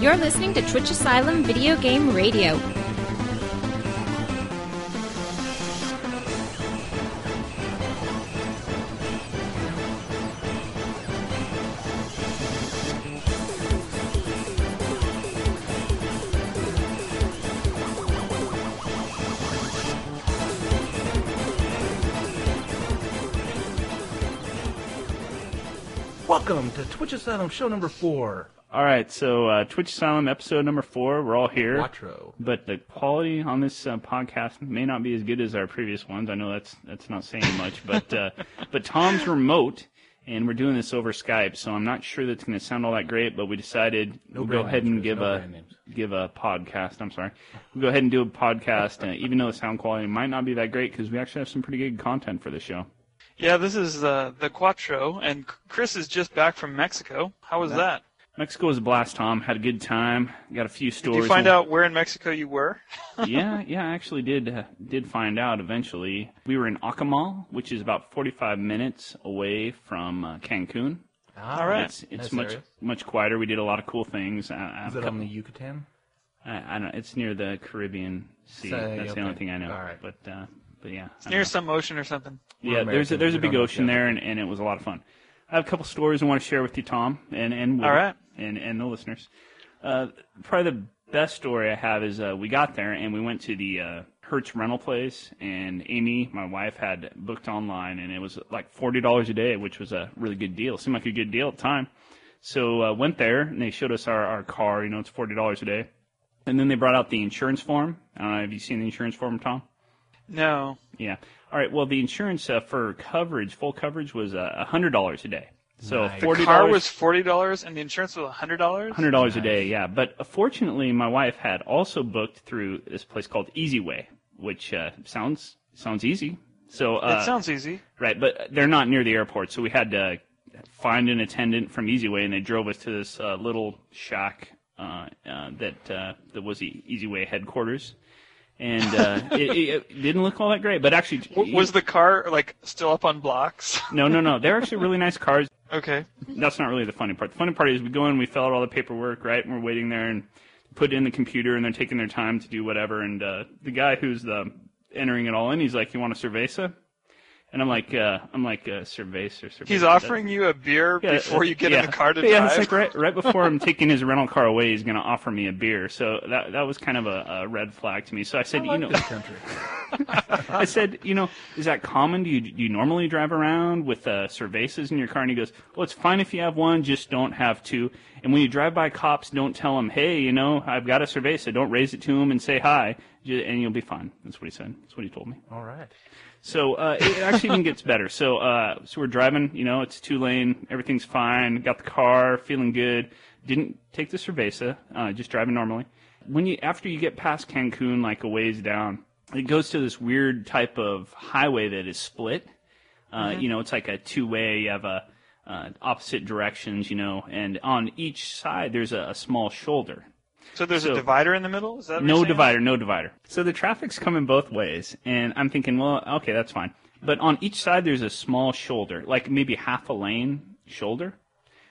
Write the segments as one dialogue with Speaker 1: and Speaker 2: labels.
Speaker 1: You're listening to Twitch Asylum Video Game Radio.
Speaker 2: Twitch Asylum show number four.
Speaker 3: All right, so uh, Twitch Asylum episode number four. We're all here,
Speaker 2: Quattro.
Speaker 3: but the quality on this uh, podcast may not be as good as our previous ones. I know that's that's not saying much, but uh, but Tom's remote, and we're doing this over Skype, so I'm not sure that's going to sound all that great. But we decided
Speaker 2: No
Speaker 3: we'll go ahead and give
Speaker 2: no
Speaker 3: a give a podcast. I'm sorry, we'll go ahead and do a podcast, uh, even though the sound quality might not be that great because we actually have some pretty good content for the show.
Speaker 4: Yeah, this is uh, the Quattro, and Chris is just back from Mexico. How was that?
Speaker 3: Mexico was a blast, Tom. Had a good time. Got a few stories.
Speaker 4: Did you find out where in Mexico you were?
Speaker 3: yeah, yeah, I actually did uh, did find out eventually. We were in Akumal, which is about 45 minutes away from uh, Cancun.
Speaker 2: Ah,
Speaker 4: All right.
Speaker 3: It's it's
Speaker 2: Nice
Speaker 3: much
Speaker 2: area.
Speaker 3: much quieter. We did a lot of cool things. I, I,
Speaker 2: Is it on the Yucatan?
Speaker 3: I, I don't. It's near the Caribbean Sea.
Speaker 2: So,
Speaker 3: That's the only thing I know.
Speaker 2: All right.
Speaker 3: But uh, but yeah,
Speaker 4: It's near some ocean or something.
Speaker 3: yeah.
Speaker 2: We're
Speaker 3: There's a, there's a big ocean there, and, and it was a lot of fun. I have a couple stories I want to share with you, Tom, and and Woody,
Speaker 4: All right.
Speaker 3: and and the listeners. Uh, probably the best story I have is uh, we got there and we went to the uh, Hertz rental place, and Amy, my wife, had booked online, and it was like forty dollars a day, which was a really good deal. Seemed like a good deal at the time. So uh, went there, and they showed us our, our car. You know, it's forty dollars a day, and then they brought out the insurance form. I don't know. Have you seen the insurance form, Tom?
Speaker 4: No.
Speaker 3: Yeah. All right. Well, the insurance uh, for coverage, full coverage, was uh, a hundred dollars a day. So
Speaker 2: Nice.
Speaker 4: The car was forty dollars, and the insurance was hundred dollars.
Speaker 3: Hundred dollars a day, yeah. But uh, fortunately, my wife had also booked through this place called Easy Way, which uh, sounds sounds easy. So uh,
Speaker 4: It sounds easy.
Speaker 3: right, but they're not near the airport, so we had to find an attendant from Easy Way, and they drove us to this uh, little shack uh, uh, that uh, that was the Easy Way headquarters. And uh, it, it, didn't look all that great, but actually,
Speaker 4: was the car like still up on blocks?
Speaker 3: no, no, no. They're actually really nice cars.
Speaker 4: okay.
Speaker 3: that's not really the funny part. The funny part is we go in, we fill out all the paperwork, right? And we're waiting there and put it in the computer, and they're taking their time to do whatever. And uh, the guy who's the entering it all in, he's like, "You want a cerveza?" And I'm like, uh, "I'm like uh, cerveza, cerveza."
Speaker 4: He's offering you a beer
Speaker 3: Yeah,
Speaker 4: before you get
Speaker 3: yeah.
Speaker 4: in the car to
Speaker 3: yeah,
Speaker 4: drive.
Speaker 3: it's like right, right before I'm taking his rental car away, he's going to offer me a beer. So that that was kind of a, a red flag to me. So I said, you know,
Speaker 2: This country.
Speaker 3: I said, you know, is that common? Do you, do you normally drive around with uh, cervezas in your car? And he goes, well, it's fine if you have one, just don't have two. And when you drive by cops, don't tell them, hey, you know, I've got a cerveza. Don't raise it to them and say hi, and you'll be fine. That's what he said. That's what he told me.
Speaker 2: All right.
Speaker 3: So uh, it actually even gets better. So uh, so we're driving, you know, it's two lane, everything's fine. Got the car, feeling good. Didn't take the cerveza, uh, just driving normally. When you after you get past Cancun, like a ways down, it goes to this weird type of highway that is split. Uh, You know, it's like a two way. You have a uh, opposite directions, you know, and on each side there's a, a small shoulder.
Speaker 4: So there's
Speaker 3: so-
Speaker 4: a divider in the middle. Is that
Speaker 3: No divider, no divider. So the traffic's coming both ways, and I'm thinking, well, okay, that's fine. But on each side, there's a small shoulder, like maybe half a lane shoulder.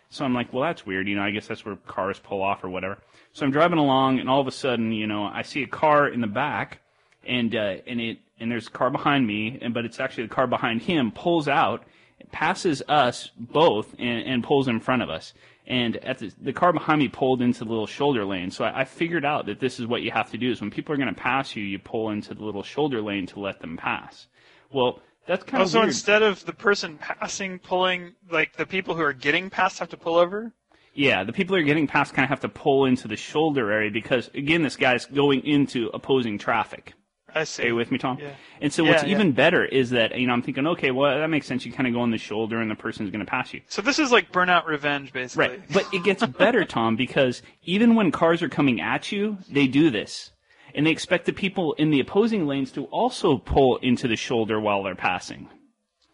Speaker 3: So I'm like, well, that's weird. You know, I guess that's where cars pull off or whatever. So I'm driving along, and all of a sudden, you know, I see a car in the back, and uh, and it and there's a car behind me, and but it's actually the car behind him pulls out, passes us both, and, and pulls in front of us. And at the, the car behind me pulled into the little shoulder lane. So I, I figured out that this is what you have to do: is when people are going to pass you, you pull into the little shoulder lane to let them pass. Well, that's kind
Speaker 4: Oh,
Speaker 3: of
Speaker 4: so
Speaker 3: weird.
Speaker 4: instead of the person passing, pulling, like the people who are getting past have to pull over?
Speaker 3: Yeah, the people who are getting past kind of have to pull into the shoulder area because, again, this guy's going into opposing traffic.
Speaker 4: I see.
Speaker 3: Are with me, Tom?
Speaker 4: Yeah.
Speaker 3: And so
Speaker 4: Yeah,
Speaker 3: what's
Speaker 4: yeah.
Speaker 3: even better is that, you know, I'm thinking, okay, well, that makes sense. You kind of go on the shoulder and the person's going to pass you.
Speaker 4: So this is like burnout revenge, basically.
Speaker 3: Right. But it gets better, Tom, because even when cars are coming at you, they do this. And they expect the people in the opposing lanes to also pull into the shoulder while they're passing.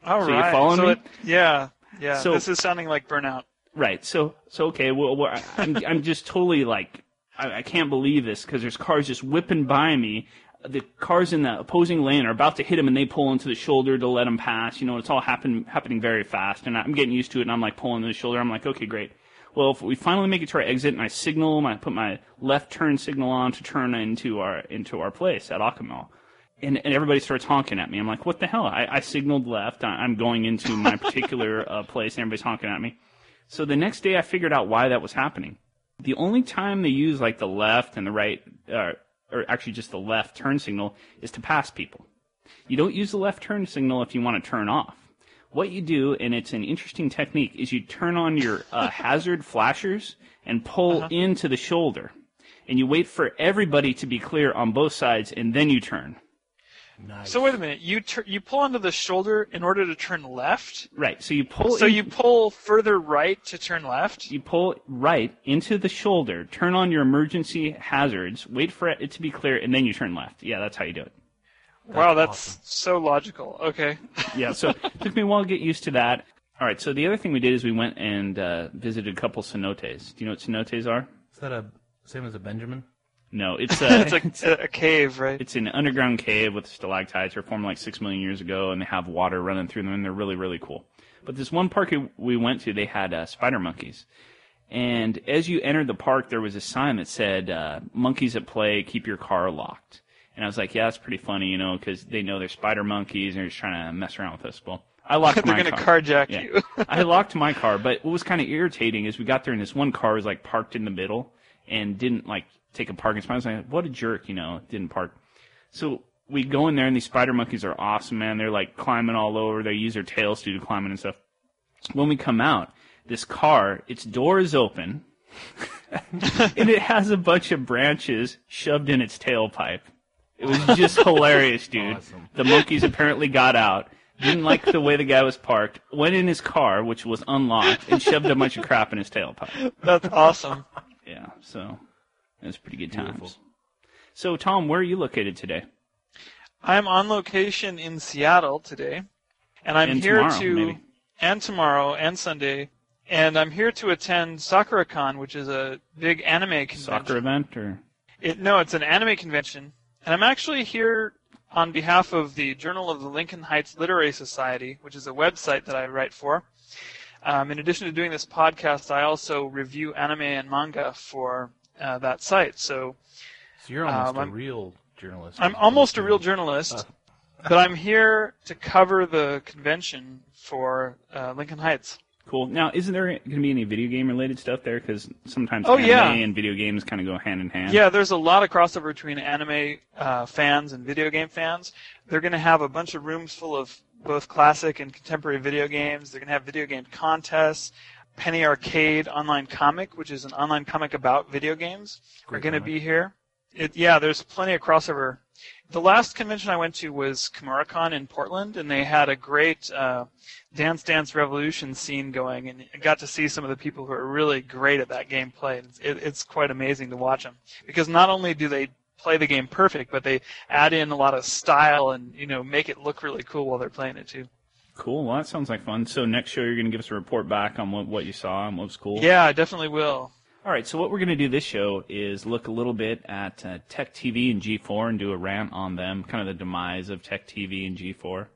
Speaker 4: All
Speaker 3: So you
Speaker 4: right.
Speaker 3: following
Speaker 4: so
Speaker 3: me?
Speaker 4: It, yeah. Yeah.
Speaker 3: So-
Speaker 4: this is sounding like burnout.
Speaker 3: Right. So, so okay. Well, well I'm, I'm just totally like I, I can't believe this because there's cars just whipping by me. The cars in the opposing lane are about to hit him, and they pull into the shoulder to let him pass. You know, it's all happen, happening very fast, and I'm getting used to it. And I'm like pulling to the shoulder. I'm like, okay, great. Well, if we finally make it to our exit, and I signal I put my left turn signal on to turn into our into our place at Akumal. And, and everybody starts honking at me. I'm like, what the hell? I, I signaled left. I, I'm going into my particular uh, place, and everybody's honking at me. So the next day, I figured out why that was happening. The only time they use like the left and the right, uh, or actually just the left turn signal, is to pass people. You don't use the left turn signal if you want to turn off. What you do, and it's an interesting technique, is you turn on your uh, hazard flashers and pull into the shoulder, and you wait for everybody to be clear on both sides, and then you turn.
Speaker 2: Nice.
Speaker 4: So wait a minute. You tur- you pull onto the shoulder in order to turn left.
Speaker 3: Right. So you pull.
Speaker 4: So
Speaker 3: in-
Speaker 4: you pull further right to turn left.
Speaker 3: you pull right into the shoulder, turn on your emergency hazards, wait for it to be clear, and then you turn left. Yeah, that's how you do it.
Speaker 4: wow, that's
Speaker 2: awesome.
Speaker 4: so logical. Okay.
Speaker 3: Yeah, so it took me a while to get used to that. All right, so the other thing we did is we went and uh, visited a couple cenotes. Do you know what cenotes are?
Speaker 2: Is that a same as a Benjamin?
Speaker 3: No, it's uh,
Speaker 4: it's a, a cave, right?
Speaker 3: It's an underground cave with stalactites. They're formed like six million years ago, and they have water running through them, and they're really, really cool. But this one park we went to, they had uh, spider monkeys. And as you entered the park, there was a sign that said, uh, monkeys at play, keep your car locked. And I was like, yeah, that's pretty funny, you know, because they know they're spider monkeys and they're just trying to mess around with us. Well, I locked
Speaker 4: They're gonna carjack
Speaker 3: Yeah.
Speaker 4: you.
Speaker 3: I locked my car, but what was kind of irritating is we got there and this one car was like parked in the middle and didn't like take a parking spot. I was like, what a jerk, you know, didn't park. So we go in there and these spider monkeys are awesome, man. They're like climbing all over. They use their tails to do climbing and stuff. When we come out, this car, its door is open and it has a bunch of branches shoved in its tailpipe. It was just hilarious, dude.
Speaker 2: Awesome.
Speaker 3: The monkeys apparently got out, didn't like the way the guy was parked, went in his car, which was unlocked, and shoved a bunch of crap in his tailpipe.
Speaker 4: That's awesome.
Speaker 3: Yeah, so it was pretty good
Speaker 2: Beautiful.
Speaker 3: times. So, Tom, where are you located today?
Speaker 4: I'm on location in Seattle today, and I'm
Speaker 3: And
Speaker 4: here
Speaker 3: tomorrow,
Speaker 4: to
Speaker 3: maybe.
Speaker 4: and tomorrow and Sunday, and I'm here to attend SakuraCon, which is a big anime convention.
Speaker 3: Soccer event or?
Speaker 4: It, no, it's an anime convention, and I'm actually here on behalf of the Journal of the Lincoln Heights Literary Society, which is a website that I write for. Um, in addition to doing this podcast, I also review anime and manga for uh, that site. So
Speaker 2: So you're almost
Speaker 4: Um,
Speaker 2: a
Speaker 4: I'm-
Speaker 2: real journalist.
Speaker 4: I'm almost a real journalist, but I'm here to cover the convention for uh, Lincoln Heights.
Speaker 3: Cool. Now, isn't there going to be any video game related stuff there? Because sometimes
Speaker 4: Oh,
Speaker 3: anime
Speaker 4: yeah.
Speaker 3: and video games kind of go hand in hand.
Speaker 4: Yeah, there's a lot of crossover between anime uh, fans and video game fans. They're going to have a bunch of rooms full of both classic and contemporary video games. They're going to have video game contests. Penny Arcade Online Comic, which is an online comic about video games, are going to be here. It, yeah, there's plenty of crossover. The last convention I went to was Kumoricon in Portland, and they had a great uh, Dance Dance Revolution scene going, and I got to see some of the people who are really great at that gameplay. It's, it, it's quite amazing to watch them because not only do they play the game perfect, but they add in a lot of style and you know make it look really cool while they're playing it too.
Speaker 3: Cool. Well, that sounds like fun. So next show, you're going to give us a report back on what, what you saw and what was cool.
Speaker 4: Yeah, I definitely will.
Speaker 3: All right. So what we're going to do this show is look a little bit at uh, Tech TV and G4 and do a rant on them, kind of the demise of Tech TV and G4.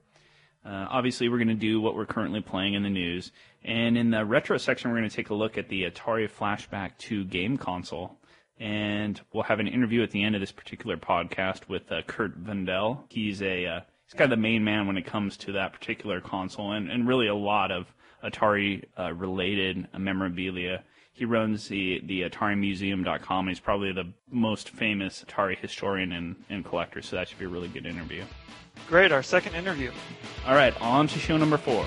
Speaker 3: Uh, obviously, we're going to do what we're currently playing in the news. And in the retro section, we're going to take a look at the Atari Flashback 2 game console. And we'll have an interview at the end of this particular podcast with uh, Curt Vendel. He's a uh, he's kind of the main man when it comes to that particular console, and, and really a lot of Atari uh, related memorabilia. He runs the the AtariMuseum.com. He's probably the most famous Atari historian and, and collector, so that should be a really good interview.
Speaker 4: Great, our second interview.
Speaker 3: All right, on to show number four.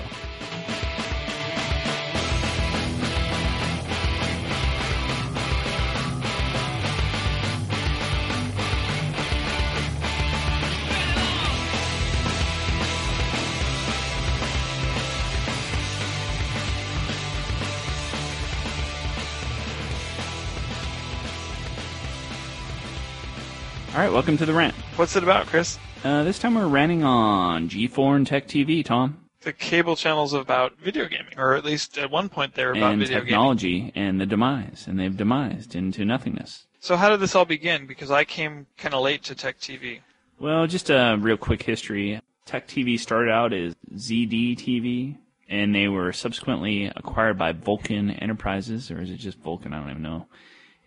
Speaker 3: All right, welcome to the rant.
Speaker 4: What's it about, Chris?
Speaker 3: Uh, this time we're ranting on G4 and Tech TV, Tom.
Speaker 4: The cable channels about video gaming, or at least at one point they were about
Speaker 3: and
Speaker 4: video gaming.
Speaker 3: technology and the demise, and they've demised into nothingness.
Speaker 4: So how did this all begin? Because I came kind of late to Tech TV.
Speaker 3: Well, just a real quick history. Tech TV started out as ZD TV, and they were subsequently acquired by Vulcan Enterprises, or is it just Vulcan? I don't even know.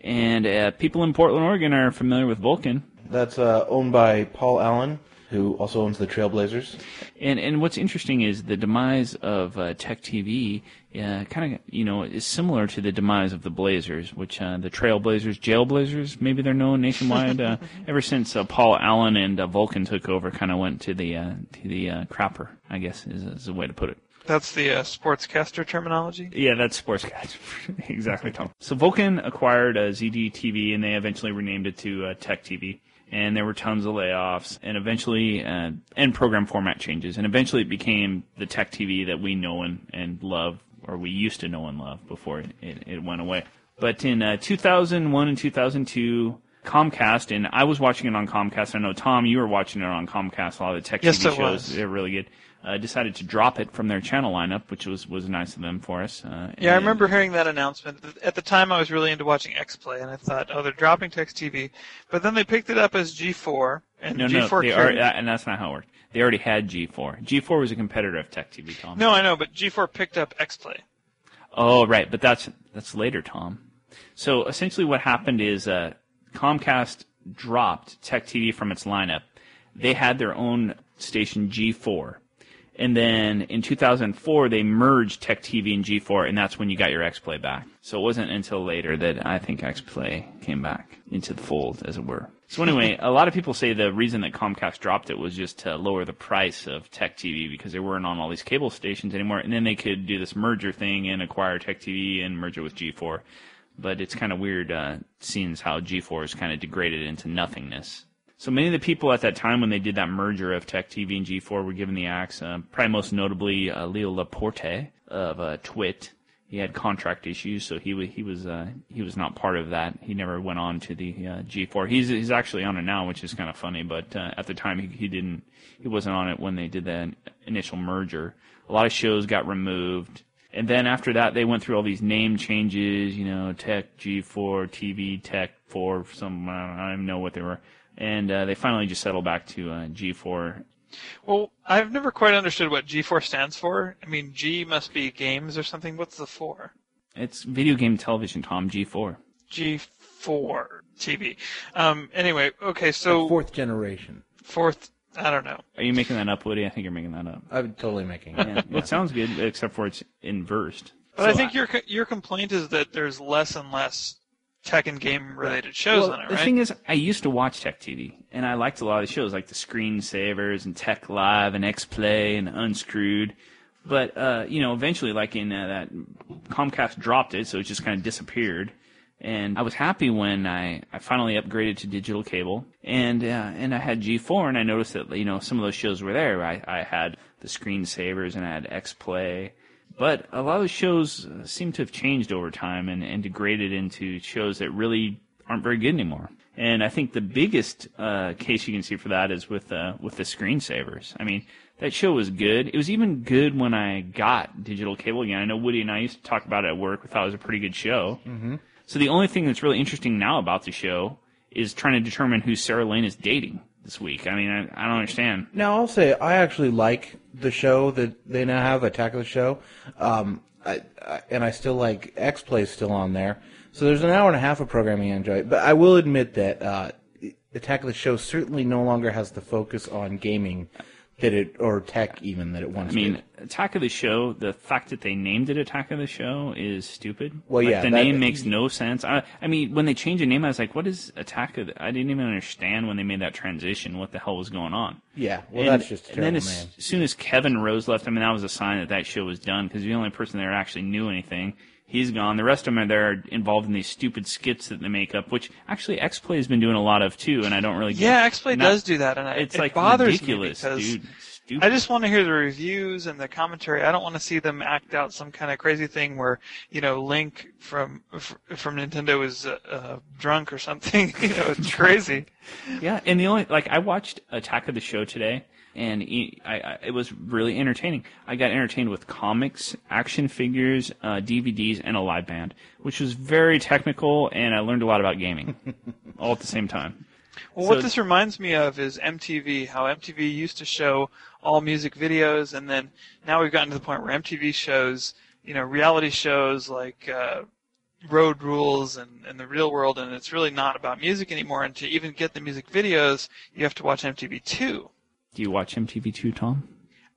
Speaker 3: And uh, people in Portland, Oregon are familiar with Vulcan.
Speaker 2: That's uh, owned by Paul Allen, who also owns the Trailblazers.
Speaker 3: And and what's interesting is the demise of uh, Tech TV, uh, kind of you know, is similar to the demise of the Blazers, which uh, the Trailblazers, Jailblazers, maybe they're known nationwide. uh, ever since uh, Paul Allen and uh, Vulcan took over, kind of went to the uh, to the uh, crapper, I guess is, is a way to put it.
Speaker 4: That's the uh, sportscaster terminology.
Speaker 3: Yeah, that's Sportscast. exactly, Tom. So Vulcan acquired uh, ZD TV, and they eventually renamed it to uh, Tech TV. And there were tons of layoffs, and eventually, uh, and program format changes, and eventually it became the Tech TV that we know and, and love, or we used to know and love before it, it, it went away. But in uh, 2001 and 2002, Comcast, and I was watching it on Comcast. I know Tom, you were watching it on Comcast. A lot of the Tech
Speaker 4: Yes,
Speaker 3: TV shows,
Speaker 4: was.
Speaker 3: they're really good. Uh, decided to drop it from their channel lineup, which was was nice of them for us. Uh,
Speaker 4: Yeah, I remember hearing that announcement. At the time, I was really into watching X Play, and I thought, oh, they're dropping Tech TV. But then they picked it up as G4, and
Speaker 3: No,
Speaker 4: G4
Speaker 3: no, they
Speaker 4: carried-
Speaker 3: are, and that's not how it worked. They already had G4. G4 was a competitor of Tech TV, Tom.
Speaker 4: No, I know, but G4 picked up X Play.
Speaker 3: Oh, right, but that's that's later, Tom. So essentially, what happened is uh, Comcast dropped Tech TV from its lineup. They had their own station G4, and then in 2004 they merged Tech TV and G4, and that's when you got your XPlay back. So it wasn't until later that I think XPlay came back into the fold, as it were. So anyway, a lot of people say the reason that Comcast dropped it was just to lower the price of Tech TV because they weren't on all these cable stations anymore, and then they could do this merger thing and acquire Tech TV and merge it with G4. But it's kind of weird uh, seeing how G4 is kind of degraded into nothingness. So many of the people at that time when they did that merger of Tech TV and G4 were given the axe. Uh, probably most notably uh, Leo Laporte of uh, Twit. He had contract issues, so he he was uh, he was not part of that. He never went on to the uh, G4. He's he's actually on it now, which is kind of funny. But uh, at the time, he, he didn't he wasn't on it when they did that initial merger. A lot of shows got removed. And then after that, they went through all these name changes, you know, Tech G4, TV Tech 4, some, I don't, I don't even know what they were. And uh, they finally just settled back to uh, G4.
Speaker 4: Well, I've never quite understood what G4 stands for. I mean, G must be games or something. What's the 4?
Speaker 3: It's video game television, Tom, G4.
Speaker 4: G4 TV. Um, anyway, okay, so
Speaker 2: Fourth generation.
Speaker 4: fourth, I don't know.
Speaker 3: Are you making that up, Woody? I think you're making that up.
Speaker 2: I'm totally making it.
Speaker 3: Yeah. Well, it sounds good, except for it's inversed.
Speaker 4: But I
Speaker 3: So
Speaker 4: think your co- your complaint is that there's less and less tech and game related shows
Speaker 3: well,
Speaker 4: on it, right?
Speaker 3: the thing is, I used to watch Tech TV, and I liked a lot of the shows, like the Screensavers and Tech Live and X Play and Unscrewed. But uh, you know, eventually, like in uh, that Comcast dropped it, so it just kind of disappeared. And I was happy when I, I finally upgraded to digital cable, and uh, and I had G4, and I noticed that you know some of those shows were there. I, I had the Screensavers, and I had X Play, but a lot of shows uh, seem to have changed over time and, and degraded into shows that really aren't very good anymore. And I think the biggest uh, case you can see for that is with uh, with the screensavers. I mean, that show was good. It was even good when I got digital cable again. I know Woody and I used to talk about it at work. We thought it was a pretty good show. Mm-hmm. So the only thing that's really interesting now about the show is trying to determine who Sarah Lane is dating this week. I mean, I, I don't understand.
Speaker 2: Now I'll say I actually like the show that they now have, Attack of the Show, um, I, I, and I still like X Play still on there. So there's an hour and a half of programming I enjoy. But I will admit that uh, Attack of the Show certainly no longer has the focus on gaming that it or tech even that it once
Speaker 3: I mean,
Speaker 2: did.
Speaker 3: Attack of the Show. The fact that they named it Attack of the Show is stupid.
Speaker 2: Well,
Speaker 3: Like,
Speaker 2: yeah,
Speaker 3: the
Speaker 2: that-
Speaker 3: name makes no sense. I, I mean, when they changed the name, I was like, "What is Attack of?" The, I didn't even understand when they made that transition. What the hell was going on?
Speaker 2: Yeah, well,
Speaker 3: and,
Speaker 2: that's just a
Speaker 3: and then
Speaker 2: terrible
Speaker 3: as soon as Kevin Rose left, I mean, that was a sign that that show was done because the only person there actually knew anything. He's gone. The rest of them are there involved in these stupid skits that they make up, which actually X Play has been doing a lot of too, and I don't really. get yeah,
Speaker 4: X Play does do that, and I,
Speaker 3: It's
Speaker 4: it
Speaker 3: like
Speaker 4: bothers
Speaker 3: ridiculous,
Speaker 4: me because
Speaker 3: dude. Stupid.
Speaker 4: I just want to hear the reviews and the commentary. I don't want to see them act out some kind of crazy thing where you know Link from from Nintendo is uh, uh, drunk or something. you know, it's crazy.
Speaker 3: Yeah, and the only like I watched Attack of the Show today. and I, I, it was really entertaining. I got entertained with comics, action figures, uh, DVDs, and a live band, which was very technical, and I learned a lot about gaming all at the same time.
Speaker 4: Well,
Speaker 3: So-
Speaker 4: what this reminds me of is MTV. How MTV used to show all music videos, and then now we've gotten to the point where MTV shows, you know, reality shows like uh, Road Rules and, and the Real World, and it's really not about music anymore. And to even get the music videos, you have to watch MTV2.
Speaker 3: Do you watch MTV2, Tom?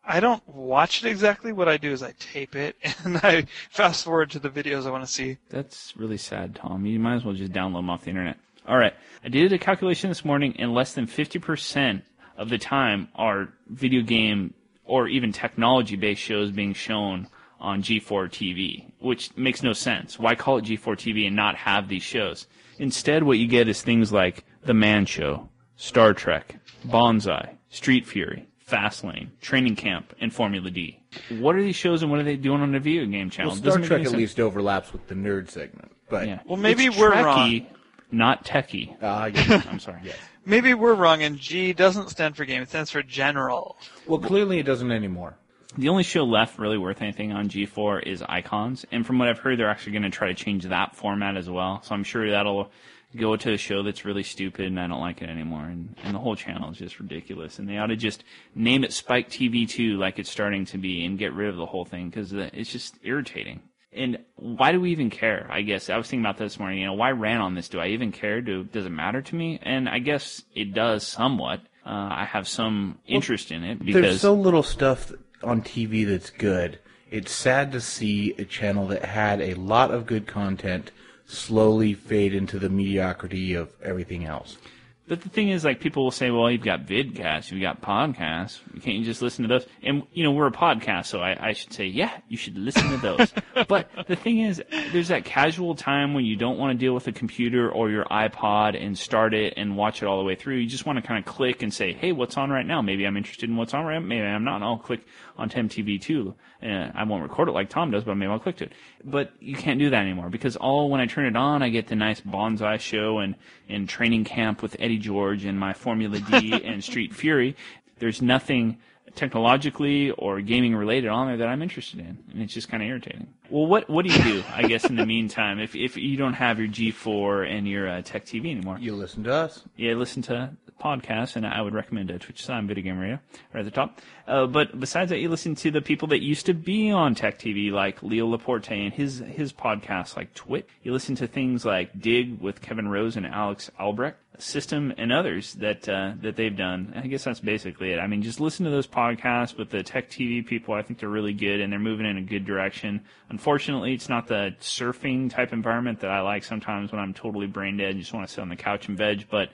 Speaker 4: I don't watch it exactly. What I do is I tape it and I fast forward to the videos I want to see.
Speaker 3: That's really sad, Tom. You might as well just download them off the internet. All right. I did a calculation this morning, and less than 50% of the time are video game or even technology based shows being shown on G4 TV, which makes no sense. Why call it G4 TV and not have these shows? Instead, what you get is things like The Man Show, Star Trek, Banzai, Street Fury, Fastlane, Training Camp, and Formula D. What are these shows and what are they doing on the video game channel?
Speaker 2: Well, Star Trek at least overlaps with the nerd segment, but
Speaker 3: Yeah.
Speaker 4: Well, maybe
Speaker 3: It's
Speaker 4: we're
Speaker 3: Trekkie,
Speaker 4: wrong.
Speaker 3: Not techie.
Speaker 2: Ah, yes.
Speaker 3: I'm sorry.
Speaker 4: Maybe we're wrong, and G doesn't stand for game; it stands for general.
Speaker 2: well, clearly it doesn't anymore.
Speaker 3: The only show left really worth anything on G4 is Icons, and from what I've heard, they're actually going to try to change that format as well. So I'm sure that'll go to a show that's really stupid, and I don't like it anymore. And, and the whole channel is just ridiculous. And they ought to just name it Spike TV 2 like it's starting to be, and get rid of the whole thing because it's just irritating. And why do we even care? I guess I was thinking about this morning. You know, why ran on this? Do I even care? Do does it matter to me? And I guess it does somewhat. Uh, I have some interest in it because There's
Speaker 2: so little stuff on TV that's good. It's sad to see a channel that had a lot of good content slowly fade into the mediocrity of everything else.
Speaker 3: But the thing is, like, people will say, well, you've got vidcasts, you've got podcasts. Can't you just listen to those? And, you know, we're a podcast, so I, I should say, yeah, you should listen to those. but the thing is, there's that casual time when you don't want to deal with a computer or your iPod and start it and watch it all the way through. You just want to kind of click and say, hey, what's on right now? Maybe I'm interested in what's on right now. Maybe I'm not. And I'll click on MTV2. Uh, I won't record it like Tom does, but maybe I'll click to it. But you can't do that anymore because all when I turn it on, I get the nice Banzai show and, and training camp with Eddie George and my Formula D and Street Fury. There's nothing technologically or gaming related on there that I'm interested in, and it's just kind of irritating. Well, what what do you do? I guess in the meantime, if if you don't have your G4 and your uh, Tech TV anymore,
Speaker 2: You listen to us.
Speaker 3: yeah, listen to podcasts, and I would recommend uh, Twitch Time Video Game Radio right at the top. Uh, but besides that, you listen to the people that used to be on Tech TV, like Leo Laporte and his his podcasts, like Twit. You listen to things like Digg with Kevin Rose and Alex Albrecht, Systm, and others that uh, that they've done. I guess that's basically it. I mean, just listen to those podcasts with the Tech TV people. I think they're really good, and they're moving in a good direction. Unfortunately, it's not the surfing type environment that I like sometimes when I'm totally brain dead and just want to sit on the couch and veg, but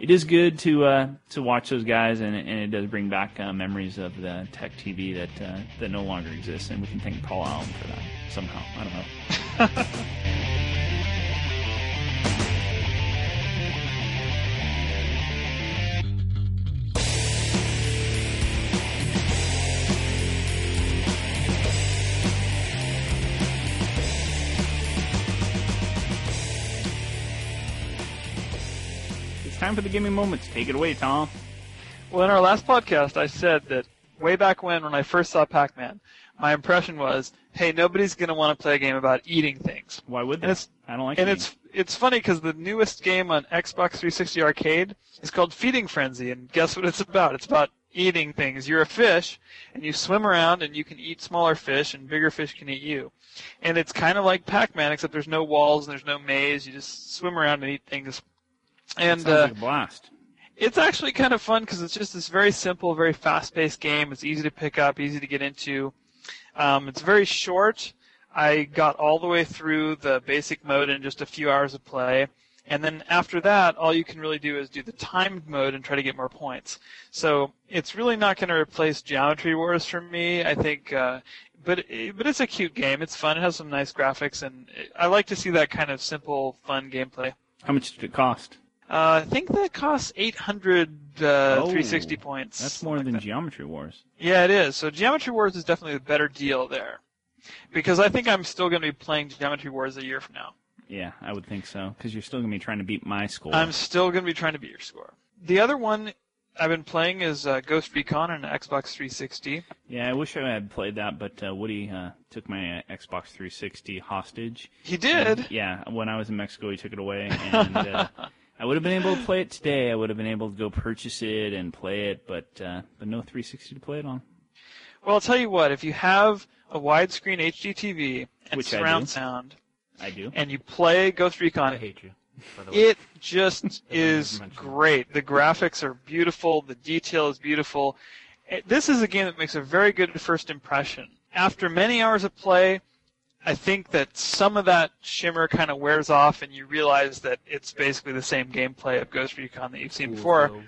Speaker 3: it is good to uh, to watch those guys, and, and it does bring back uh, memories of the tech TV that uh, that no longer exists, and we can thank Paul Allen for that somehow. I don't know. time for the gaming moments. Take it away, Tom.
Speaker 4: Well, in our last podcast, I said that way back when, when I first saw Pac-Man, my impression was, hey, nobody's going to want to play a game about eating things.
Speaker 3: Why would they?
Speaker 4: And it's
Speaker 3: I don't like
Speaker 4: and
Speaker 3: it.
Speaker 4: it's it's funny because the newest game on Xbox 360 Arcade is called Feeding Frenzy, and guess what it's about? It's about eating things. You're a fish, and you swim around, and you can eat smaller fish, and bigger fish can eat you. And it's kind of like Pac-Man, except there's no walls and there's no maze. You just swim around and eat things. And
Speaker 3: Sounds
Speaker 4: uh,
Speaker 3: like a blast.
Speaker 4: it's actually kind of fun because it's just this very simple, very fast-paced game. It's easy to pick up, easy to get into. Um, it's very short. I got all the way through the basic mode in just a few hours of play. And then after that, all you can really do is do the timed mode and try to get more points. So it's really not going to replace Geometry Wars for me. I think, uh, but but it's a cute game. It's fun. It has some nice graphics, and I like to see that kind of simple, fun gameplay.
Speaker 3: How much did it cost?
Speaker 4: Uh, I think that costs 800 uh,
Speaker 3: Oh,
Speaker 4: 360 points.
Speaker 3: That's more
Speaker 4: like
Speaker 3: than
Speaker 4: that.
Speaker 3: Geometry Wars.
Speaker 4: Yeah, it is. So Geometry Wars is definitely the better deal there. Because I think I'm still going to be playing Geometry Wars a year from now.
Speaker 3: Yeah, I would think so. Because you're still going to be trying to beat my score.
Speaker 4: I'm still going to be trying to beat your score. The other one I've been playing is uh, Ghost Recon on Xbox 360.
Speaker 3: Yeah, I wish I had played that, but uh, Woody uh, took my uh, Xbox 360 hostage.
Speaker 4: He did.
Speaker 3: Yeah, when I was in Mexico, he took it away, and uh, I would have been able to play it today. I would have been able to go purchase it and play it, but uh, but no 360 to play it on.
Speaker 4: Well, I'll tell you what. If you have a widescreen HD TV and
Speaker 3: Which I
Speaker 4: surround sound,
Speaker 3: I do.
Speaker 4: and you play Ghost Recon,
Speaker 5: I hate you. By the way.
Speaker 4: It just is great. The graphics are beautiful. The detail is beautiful. This is a game that makes a very good first impression. After many hours of play, I think that some of that shimmer kind of wears off, and you realize that it's basically the same gameplay of Ghost Recon that you've seen before.
Speaker 5: So,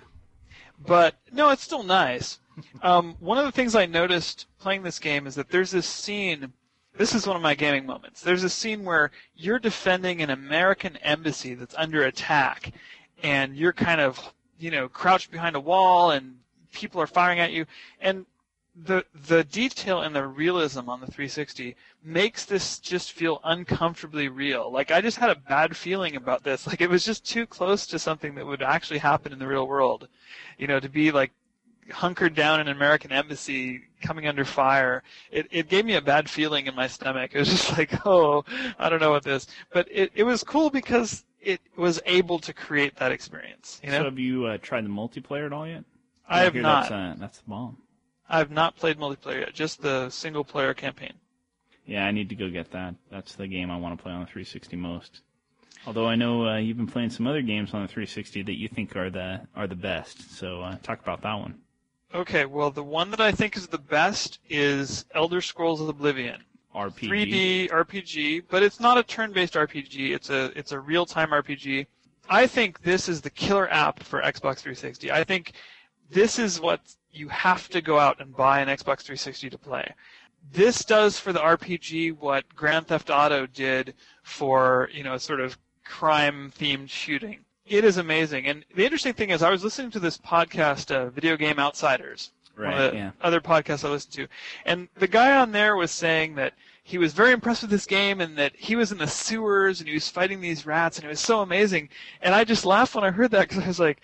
Speaker 4: But no, it's still nice. Um, one of the things I noticed playing this game is that there's this scene. This is one of my gaming moments. There's a scene where you're defending an American embassy that's under attack, and you're kind of, you know, crouched behind a wall, and people are firing at you, and the the detail and the realism on the 360 makes this just feel uncomfortably real. Like I just had a bad feeling about this. Like it was just too close to something that would actually happen in the real world. You know, to be like hunkered down in an American embassy coming under fire. It it gave me a bad feeling in my stomach. It was just like, oh, I don't know what this. But it it was cool because it was able to create that experience. You
Speaker 3: So
Speaker 4: know,
Speaker 3: have you uh, tried the multiplayer at all yet?
Speaker 4: I have not.
Speaker 3: That's, uh, that's the bomb.
Speaker 4: I've not played multiplayer yet. Just the single player campaign.
Speaker 3: Yeah, I need to go get that. That's the game I want to play on the 360 most. Although I know uh, you've been playing some other games on the 360 that you think are the are the best. So uh, talk about that one.
Speaker 4: Okay, well, the one that I think is the best is Elder Scrolls Oblivion.
Speaker 3: RPG.
Speaker 4: 3D RPG, but it's not a turn-based RPG. It's a it's a real-time RPG. I think this is the killer app for Xbox 360. I think this is what you have to go out and buy an Xbox 360 to play. This does for the RPG what Grand Theft Auto did for, you know, sort of crime-themed shooting. It is amazing. And the interesting thing is I was listening to this podcast, uh, Video Game Outsiders, one of the
Speaker 3: Yeah.
Speaker 4: other podcasts I listened to. And the guy on there was saying that he was very impressed with this game and that he was in the sewers and he was fighting these rats and it was so amazing. And I just laughed when I heard that because I was like,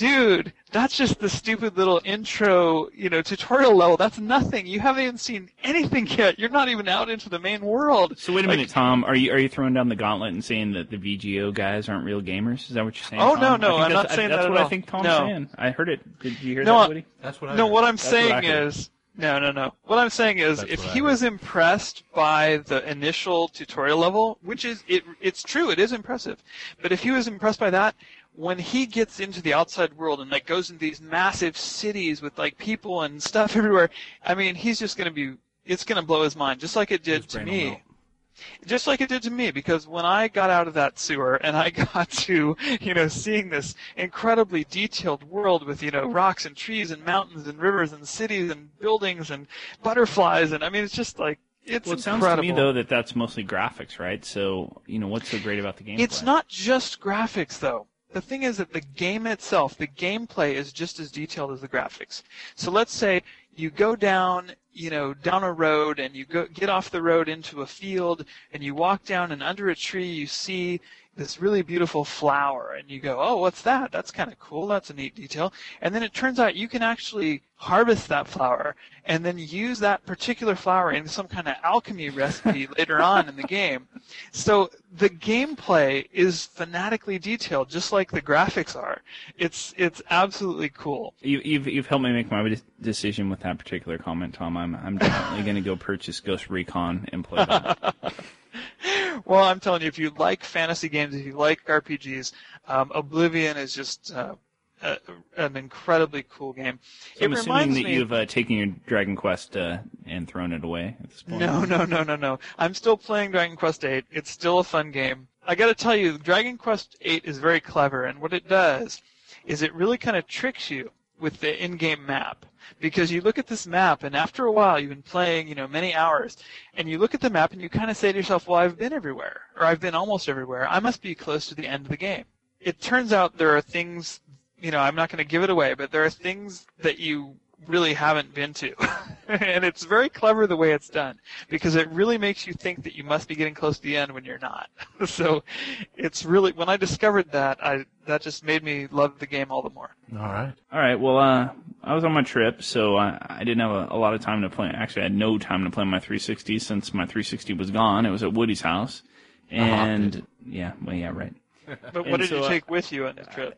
Speaker 4: dude, that's just the stupid little intro, you know, tutorial level. That's nothing. You haven't even seen anything yet. You're not even out into the main world.
Speaker 3: So wait a
Speaker 4: Like-
Speaker 3: minute, Tom. Are you are you throwing down the gauntlet and saying that the VGO guys aren't real gamers? Is that what you're saying?
Speaker 4: Oh,
Speaker 3: Tom?
Speaker 4: no, no, I'm
Speaker 3: that's-
Speaker 4: not
Speaker 3: I-
Speaker 4: saying
Speaker 3: That's
Speaker 4: that at
Speaker 3: what I
Speaker 4: all.
Speaker 3: think Tom's
Speaker 4: No.
Speaker 3: saying. I heard it. Did you hear
Speaker 4: No,
Speaker 3: that,
Speaker 4: I-
Speaker 3: Woody?
Speaker 5: That's what I
Speaker 4: No,
Speaker 5: heard.
Speaker 4: what I'm
Speaker 3: That's
Speaker 4: saying
Speaker 3: I heard.
Speaker 4: is no, no, no. What I'm saying is,
Speaker 5: That's
Speaker 4: if
Speaker 5: what I
Speaker 4: he
Speaker 5: heard.
Speaker 4: was impressed by the initial tutorial level, which is it, it's true, it is impressive. But if he was impressed by that, when he gets into the outside world and like goes into these massive cities with like people and stuff everywhere, I mean, he's just gonna be, it's gonna blow his mind, just like it did
Speaker 5: His
Speaker 4: to me just like it did to me because when I got out of that sewer and I got to, you know, seeing this incredibly detailed world with, you know, rocks and trees and mountains and rivers and cities and buildings and butterflies and I mean it's just like it's
Speaker 3: Well, it sounds
Speaker 4: incredible.
Speaker 3: to me though that that's mostly graphics, right? So you know what's so great about the game?
Speaker 4: It's not just graphics, though. The thing is that the game itself, the gameplay is just as detailed as the graphics. So let's say you go down, you know, down a road and you go get off the road into a field and you walk down and under a tree you see this really beautiful flower and you go, "Oh, what's that? That's kind of cool. That's a neat detail." And then it turns out you can actually harvest that flower and then use that particular flower in some kind of alchemy recipe later on in the game. So the gameplay is fanatically detailed, just like the graphics are. It's it's absolutely cool.
Speaker 3: You, you've you've helped me make my de- decision with that particular comment, Tom. I'm I'm definitely going to go purchase Ghost Recon and play that.
Speaker 4: Well, I'm telling you, if you like fantasy games, if you like RPGs, um, Oblivion is just uh, a, an incredibly cool game.
Speaker 3: So I'm assuming that
Speaker 4: me.
Speaker 3: you've uh, taken your Dragon Quest uh, and thrown it away at this point.
Speaker 4: No, no, no, no, no. I'm still playing Dragon Quest VIII. It's still a fun game. I got to tell you, Dragon Quest VIII is very clever, and what it does is it really kind of tricks you with the in-game map because you look at this map, and after a while, you've been playing, you know, many hours, and you look at the map and you kind of say to yourself, "Well, I've been everywhere, or I've been almost everywhere. I must be close to the end of the game." It turns out there are things, you know, I'm not going to give it away, but there are things that you really haven't been to. and it's very clever the way it's done because it really makes you think that you must be getting close to the end when you're not. so it's really when I discovered that, I that just made me love the game all the more.
Speaker 2: All right.
Speaker 3: All right. Well, uh, I was on my trip, so I, I didn't have a, a lot of time to play. Actually, I had no time to play my 360 since my 360 was gone. It was at Woody's house, and yeah, well, yeah, right.
Speaker 4: But what
Speaker 3: And
Speaker 4: did
Speaker 3: so,
Speaker 4: you
Speaker 3: uh,
Speaker 4: take with you on the trip?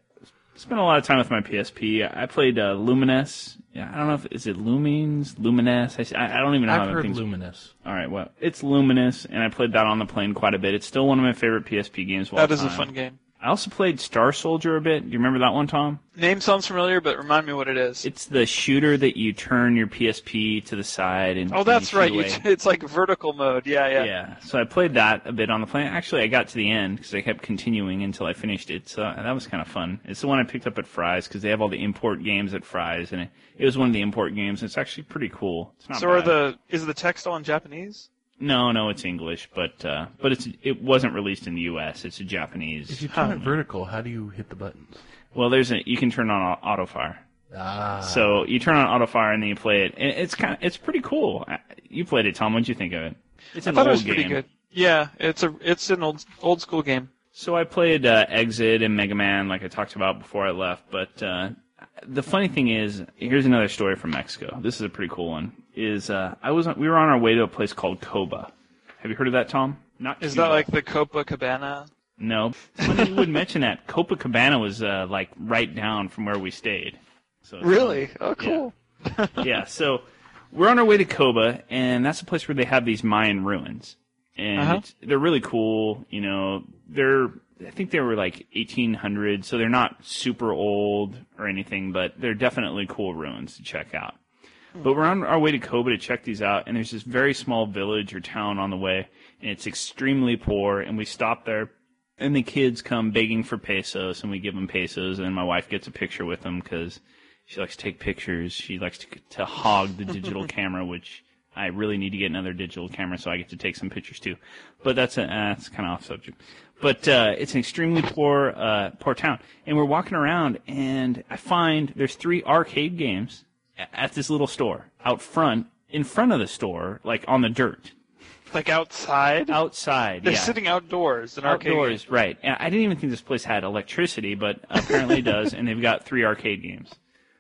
Speaker 3: Spent a lot of time with my PSP. I played uh, Luminous. Yeah, I don't know if is it Lumines, Luminous. I, s- I- I don't even know how
Speaker 2: I've
Speaker 3: that
Speaker 2: heard
Speaker 3: thing's
Speaker 2: Luminous.
Speaker 3: All right, well, it's Luminous, and I played that on the plane quite a bit. It's still one of my favorite PSP games. Of all
Speaker 4: That is a fun game.
Speaker 3: I also played Star Soldier a bit. Do you remember that one, Tom?
Speaker 4: Name sounds familiar, but remind me what it is.
Speaker 3: It's the shooter that you turn your PSP to the side and.
Speaker 4: oh, that's right. You, it's like vertical mode. Yeah, yeah.
Speaker 3: yeah. So I played that a bit on the plane. Actually, I got to the end because I kept continuing until I finished it. So that was kind of fun. It's the one I picked up at Fry's because they have all the import games at Fry's, and it, it was one of the import games. It's actually pretty cool. It's not
Speaker 4: So are the is the text all in Japanese?
Speaker 3: No, no, it's English, but uh, but it's it wasn't released in the U.S. It's a Japanese.
Speaker 2: If you turn it vertical, how do you hit the buttons?
Speaker 3: Well, there's a you can turn on auto fire.
Speaker 2: Ah.
Speaker 3: So you turn on auto fire and then you play it. And it's kind of it's pretty cool. Uh, You played it, Tom. What'd you think of it? It's
Speaker 4: I
Speaker 3: an
Speaker 4: thought it
Speaker 3: old
Speaker 4: was pretty
Speaker 3: game.
Speaker 4: good. Yeah, it's a it's an old old school game.
Speaker 3: So I played uh, Exit and Mega Man, like I talked about before I left. But uh, the funny thing is, here's another story from Mexico. This is a pretty cool one. Is uh, I was we were on our way to a place called Coba. Have you heard of that, Tom? Not
Speaker 4: Is that like the Copacabana?
Speaker 3: No. It's funny you would mention that. Copacabana was uh, like right down from where we stayed. So
Speaker 4: Really? Oh, cool.
Speaker 3: yeah, so we're on our way to Coba, and that's a place where they have these Mayan ruins, and
Speaker 4: Uh-huh.
Speaker 3: it's, they're really cool. You know, they're I think they were like 1800, so they're not super old or anything, but they're definitely cool ruins to check out. But we're on our way to Coba to check these out, and there's this very small village or town on the way, and it's extremely poor. And we stop there, and the kids come begging for pesos, and we give them pesos, and my wife gets a picture with them because she likes to take pictures. She likes to to hog the digital camera, which I really need to get another digital camera so I get to take some pictures too. But that's a, uh, that's kind of off subject. But uh, it's an extremely poor uh, poor town, and we're walking around, and I find there's three arcade games at this little store out front, in front of the store, like on the dirt,
Speaker 4: Like outside?
Speaker 3: outside.
Speaker 4: They're
Speaker 3: yeah.
Speaker 4: sitting outdoors in arcade.
Speaker 3: outdoors, right? And I didn't even think this place had electricity, but apparently it does, and they've got three arcade games.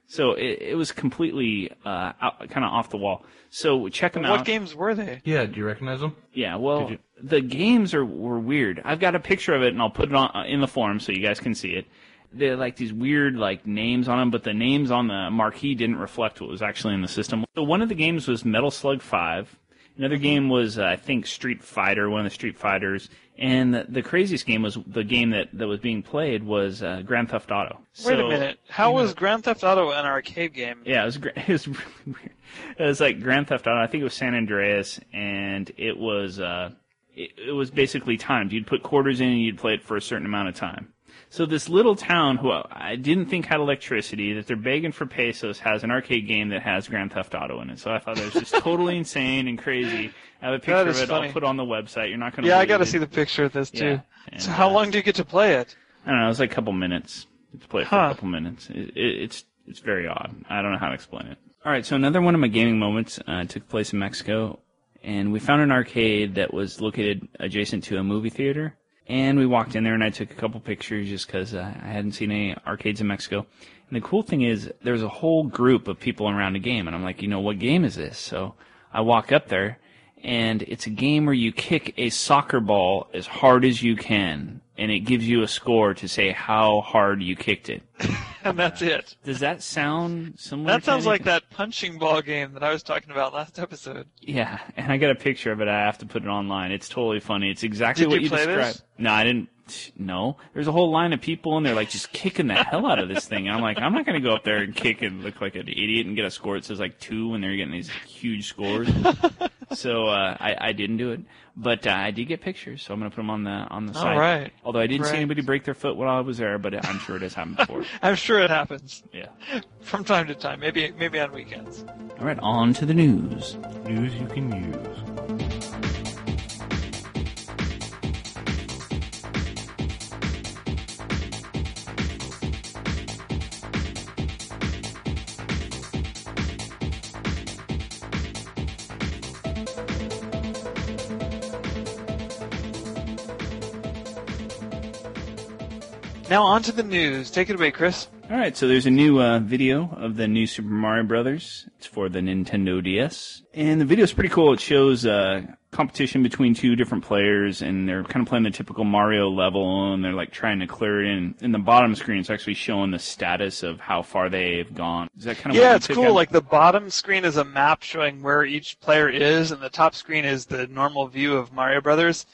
Speaker 3: So it, it was completely uh, kind of off the wall. So check them out.
Speaker 4: What games were they?
Speaker 2: yeah, do you recognize them?
Speaker 3: Yeah, well,
Speaker 2: you-
Speaker 3: the games are were weird. I've got a picture of it, and I'll put it on uh, in the forum so you guys can see it. They're like these weird like names on them, but the names on the marquee didn't reflect what was actually in the system. So one of the games was Metal Slug Five. Another game was uh, I think Street Fighter, one of the Street Fighters, and the, the craziest game was the game that, that was being played was uh, Grand Theft Auto.
Speaker 4: Wait a minute. How was Grand Theft Auto an arcade game?
Speaker 3: yeah, it was it was really weird. It was like Grand Theft Auto. I think it was San Andreas, and it was uh, it, it was basically timed. You'd put quarters in, and you'd play it for a certain amount of time. So this little town, who I didn't think had electricity, that they're begging for pesos, has an arcade game that has Grand Theft Auto in it. So I thought that was just totally insane and crazy. I have a picture of it.
Speaker 4: funny.
Speaker 3: I'll put on the website. You're not going to.
Speaker 4: Yeah, I got to see the picture of this too.
Speaker 3: Yeah, and,
Speaker 4: so how
Speaker 3: uh,
Speaker 4: long do you get to play it?
Speaker 3: I don't know. It's like a couple minutes to play it for
Speaker 4: Huh.
Speaker 3: a couple minutes. It, it, it's it's very odd. I don't know how to explain it. All right, so another one of my gaming moments uh, took place in Mexico, and we found an arcade that was located adjacent to a movie theater. And we walked in there, and I took a couple pictures just because uh, I hadn't seen any arcades in Mexico. And the cool thing is, there's a whole group of people around a game, and I'm like, you know, what game is this? So I walk up there, and it's a game where you kick a soccer ball as hard as you can, and it gives you a score to say how hard you kicked it.
Speaker 4: And that's it.
Speaker 3: Does that sound similar?
Speaker 4: That sounds like that punching ball game that I was talking about last episode.
Speaker 3: Yeah, and I got a picture of it. I have to put it online. It's totally funny. It's exactly
Speaker 4: Did
Speaker 3: what
Speaker 4: you
Speaker 3: you, described.
Speaker 4: this?
Speaker 3: No, I didn't. No, there's a whole line of people, and they're like just kicking the hell out of this thing. And I'm like, I'm not going to go up there and kick and look like an idiot and get a score that says like two when they're getting these huge scores. so uh, I, I didn't do it, but uh, I did get pictures, so I'm going to put them on the on the site.
Speaker 4: right.
Speaker 3: Although I didn't see anybody break their foot while I was there, but I'm sure it has happened before.
Speaker 4: I'm sure it happens
Speaker 3: yeah.
Speaker 4: from time to time. Maybe maybe on weekends.
Speaker 3: All right, on to the news.
Speaker 2: News you can use.
Speaker 4: Now on to the news. Take it away, Chris.
Speaker 3: All right, so there's a new uh, video of the new Super Mario Brothers. It's for the Nintendo DS, and the video is pretty cool. It shows uh, competition between two different players, and they're kind of playing the typical Mario level, and they're like trying to clear it. In in the bottom screen, it's actually showing the status of how far they've gone. Is that kind of
Speaker 4: Yeah, it's cool.
Speaker 3: out?
Speaker 4: Like the bottom screen is a map showing where each player is, and the top screen is the normal view of Mario Brothers.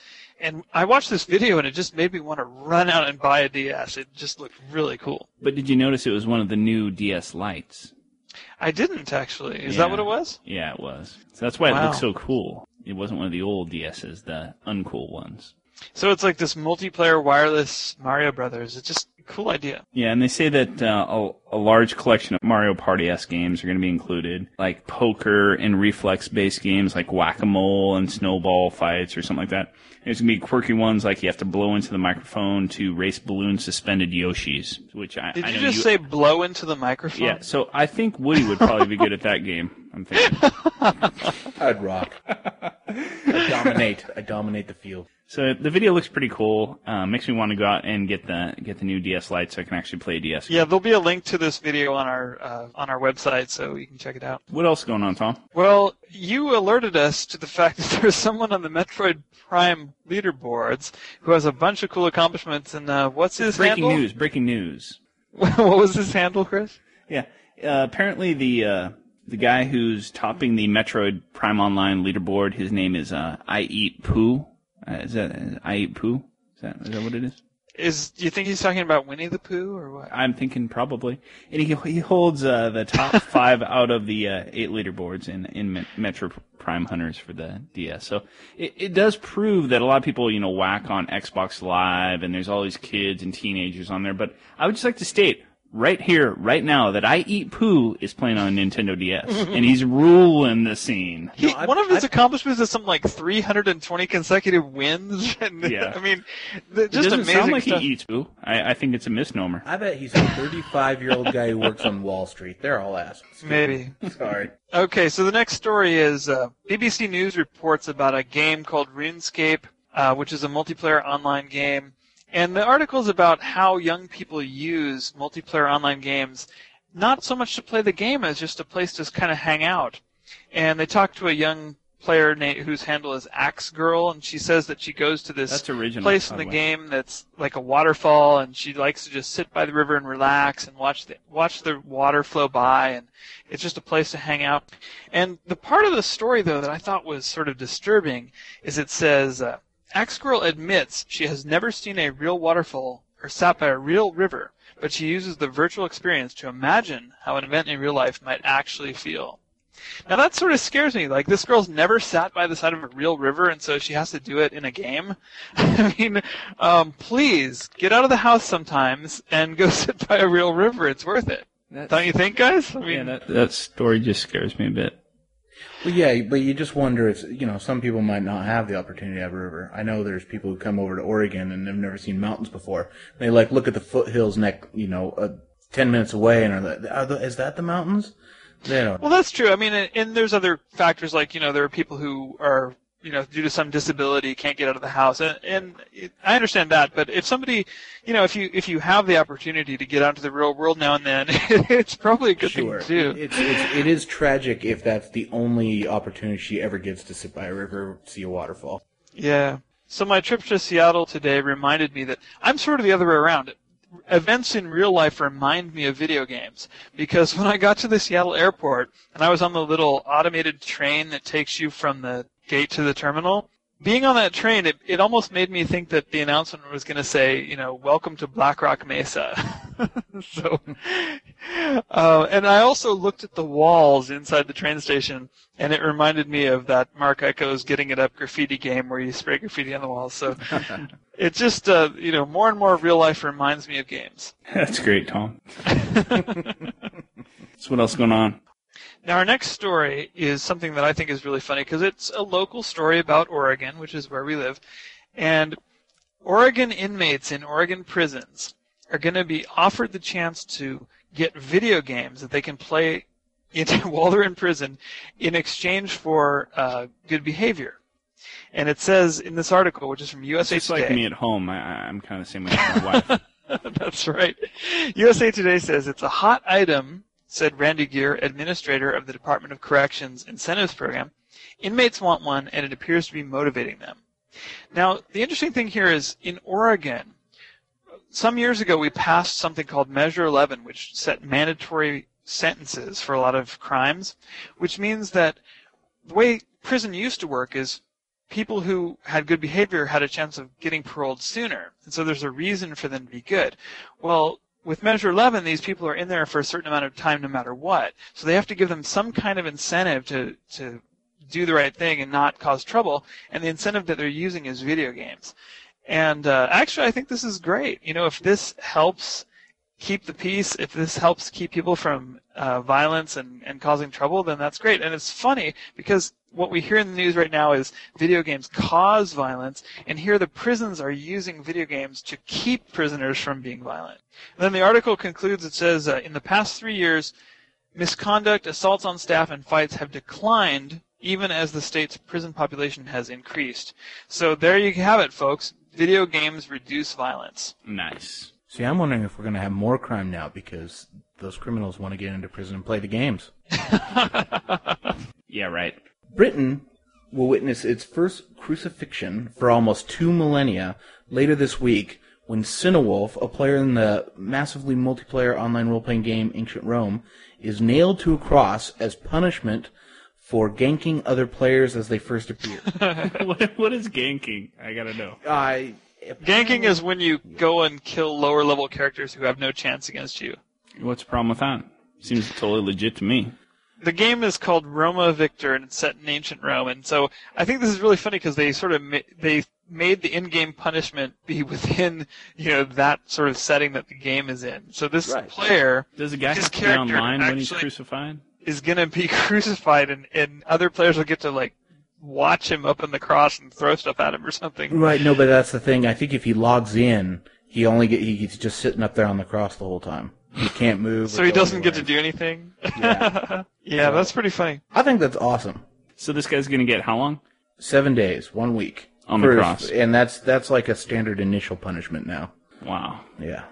Speaker 4: And I watched this video, and it just made me want to run out and buy a DS. It just looked really cool.
Speaker 3: But did you notice it was one of the new DS lights?
Speaker 4: I didn't actually. Is
Speaker 3: Yeah.
Speaker 4: that what it was?
Speaker 3: Yeah, it was. So that's why it
Speaker 4: Wow.
Speaker 3: looks so cool. It wasn't one of the old DSs, the uncool ones.
Speaker 4: So it's like this multiplayer wireless Mario Brothers. It just cool idea.
Speaker 3: Yeah, and they say that uh, a, a large collection of Mario Party S games are going to be included, like poker and reflex-based games like whack-a-mole and snowball fights or something like that. There's going to be quirky ones like you have to blow into the microphone to race balloon suspended Yoshis, which I,
Speaker 4: Did
Speaker 3: I
Speaker 4: you
Speaker 3: know
Speaker 4: just say blow into the microphone?
Speaker 3: Yeah, so I think Woody would probably be good at that game. I'm thinking.
Speaker 2: I'd rock. I dominate. I dominate the field.
Speaker 3: So the video looks pretty cool. Uh, makes me want to go out and get the get the new DS Lite so I can actually play DS.
Speaker 4: Yeah, there'll be a link to this video on our uh, on our website, so you can check it out.
Speaker 3: What else is going on, Tom?
Speaker 4: Well, you alerted us to the fact that there's someone on the Metroid Prime leaderboards who has a bunch of cool accomplishments, and uh, what's his
Speaker 3: Breaking
Speaker 4: handle?
Speaker 3: news! Breaking news!
Speaker 4: what was his handle, Chris?
Speaker 3: Yeah. Uh, apparently, the uh, the guy who's topping the Metroid Prime Online leaderboard, his name is uh, I Eat Poo. Uh, is that uh, I Eat Poo? Is that is that what it is?
Speaker 4: Is do you think he's talking about Winnie the Pooh or what?
Speaker 3: I'm thinking probably, and he he holds uh, the top five out of the uh, eight leaderboards in in Metroid Prime Hunters for the DS. So it, it does prove that a lot of people you know whack on Xbox Live, and there's all these kids and teenagers on there. But I would just like to state right here, right now, that I Eat Poo is playing on Nintendo DS, and he's ruling the scene.
Speaker 4: He,
Speaker 2: I-
Speaker 4: one of his
Speaker 2: I-
Speaker 4: accomplishments is something like 320 consecutive wins. And,
Speaker 3: Yeah.
Speaker 4: I mean, th-
Speaker 3: It
Speaker 4: just
Speaker 3: doesn't
Speaker 4: amazing
Speaker 3: sound like
Speaker 4: stuff.
Speaker 3: he eats poo. I, I think it's a misnomer.
Speaker 2: I bet he's a 35 year old guy who works on Wall Street. They're all assholes.
Speaker 4: Maybe.
Speaker 2: Sorry.
Speaker 4: Okay, so the next story is uh, BBC News reports about a game called RuneScape, uh, which is a multiplayer online game. And the article is about how young people use multiplayer online games, not so much to play the game as just a place to kind of hang out. And they talk to a young player whose handle is Axe Girl, and she says that she goes to this
Speaker 3: original,
Speaker 4: place in
Speaker 3: the
Speaker 4: the
Speaker 3: way.
Speaker 4: game that's like a waterfall, and she likes to just sit by the river and relax and watch the watch the water flow by, and it's just a place to hang out. And the part of the story though that I thought was sort of disturbing is it says uh, Axe Girl admits she has never seen a real waterfall or sat by a real river, but she uses the virtual experience to imagine how an event in real life might actually feel. Now that sort of scares me. Like this girl's never sat by the side of a real river, and so she has to do it in a game. I mean, um, please get out of the house sometimes and go sit by a real river. It's worth it. Don't you think, guys? I mean,
Speaker 3: Yeah, that, that story just scares me a bit.
Speaker 2: Well, yeah, but you just wonder if you know some people might not have the opportunity to have a river. I know there's people who come over to Oregon and have never seen mountains before. They like look at the foothills neck, you know, uh, ten minutes away, and are like, are the, "Is that the mountains?" They don't.
Speaker 4: Well, that's true. I mean, and, and there's other factors like you know there are people who are you know due to some disability can't get out of the house, and, and it, I understand that. But if somebody, you know, if you if you have the opportunity to get out into the real world now and then, it's probably a good
Speaker 2: Sure.
Speaker 4: thing to do.
Speaker 2: It's, it's, it is tragic if that's the only opportunity she ever gets to sit by a river, see a waterfall.
Speaker 4: Yeah. So my trip to Seattle today reminded me that I'm sort of the other way around. Events in real life remind me of video games because when I got to the Seattle airport and I was on the little automated train that takes you from the gate to the terminal, being on that train, it, it almost made me think that the announcement was going to say, you know, welcome to Black Rock Mesa. so, uh, and I also looked at the walls inside the train station, and it reminded me of that Marc Ecko's Getting It Up graffiti game where you spray graffiti on the walls. So, it just, uh, you know, more and more real life reminds me of games.
Speaker 3: That's great, Tom. so what else going on?
Speaker 4: Now, our next story is something that I think is really funny because it's a local story about Oregon, which is where we live. And Oregon inmates in Oregon prisons are going to be offered the chance to get video games that they can play in, while they're in prison in exchange for uh, good behavior. And it says in this article, which is from USA
Speaker 3: Just
Speaker 4: Today.
Speaker 3: like me at home, I, I'm kind of the same way with my wife.
Speaker 4: That's right. USA Today says it's a hot item, said Randy Gear, administrator of the Department of Corrections Incentives Program. Inmates want one, and it appears to be motivating them. Now, the interesting thing here is in Oregon, some years ago we passed something called Measure 11, which set mandatory sentences for a lot of crimes, which means that the way prison used to work is people who had good behavior had a chance of getting paroled sooner. And so there's a reason for them to be good. Well, with Measure 11, these people are in there for a certain amount of time no matter what. So they have to give them some kind of incentive to, to do the right thing and not cause trouble. And the incentive that they're using is video games. And uh, actually, I think this is great. You know, if this helps keep the peace, if this helps keep people from uh, violence and, and causing trouble, then that's great. And it's funny because what we hear in the news right now is video games cause violence, and here the prisons are using video games to keep prisoners from being violent. And then the article concludes, it says, uh, in the past three years, misconduct, assaults on staff, and fights have declined even as the state's prison population has increased. So there you have it, folks. Video games reduce violence.
Speaker 3: Nice.
Speaker 2: See, I'm wondering if we're going to have more crime now because those criminals want to get into prison and play the games.
Speaker 3: Yeah, right.
Speaker 2: Britain will witness its first crucifixion for almost two millennia later this week when Sinewolf, a player in the massively multiplayer online role-playing game Ancient Rome, is nailed to a cross as punishment for ganking other players as they first appear.
Speaker 3: what, what is ganking? I gotta know.
Speaker 2: I
Speaker 4: Ganking is when you go and kill lower level characters who have no chance against you.
Speaker 3: What's the problem with that? Seems totally legit to me.
Speaker 4: The game is called Roma Victor, and it's set in ancient Rome. And so I think this is really funny because they sort of ma- they made the in-game punishment be within you know that sort of setting that the game is in. So this
Speaker 2: Right.
Speaker 4: player
Speaker 3: Does a guy
Speaker 4: His
Speaker 3: have to be
Speaker 4: character
Speaker 3: online when he's crucified?
Speaker 4: is going to be crucified, and, and other players will get to like watch him up in the cross and throw stuff at him or something.
Speaker 2: right no, but that's the thing. I think if he logs in, he only get he's just sitting up there on the cross the whole time. He can't move.
Speaker 4: So he doesn't get to do anything.
Speaker 2: Yeah.
Speaker 4: yeah, that's pretty funny.
Speaker 2: I think that's awesome.
Speaker 3: So this guy's gonna get how long?
Speaker 2: Seven days, one week
Speaker 3: On the
Speaker 2: For-
Speaker 3: cross.
Speaker 2: and that's that's like a standard initial punishment now.
Speaker 3: Wow.
Speaker 2: Yeah.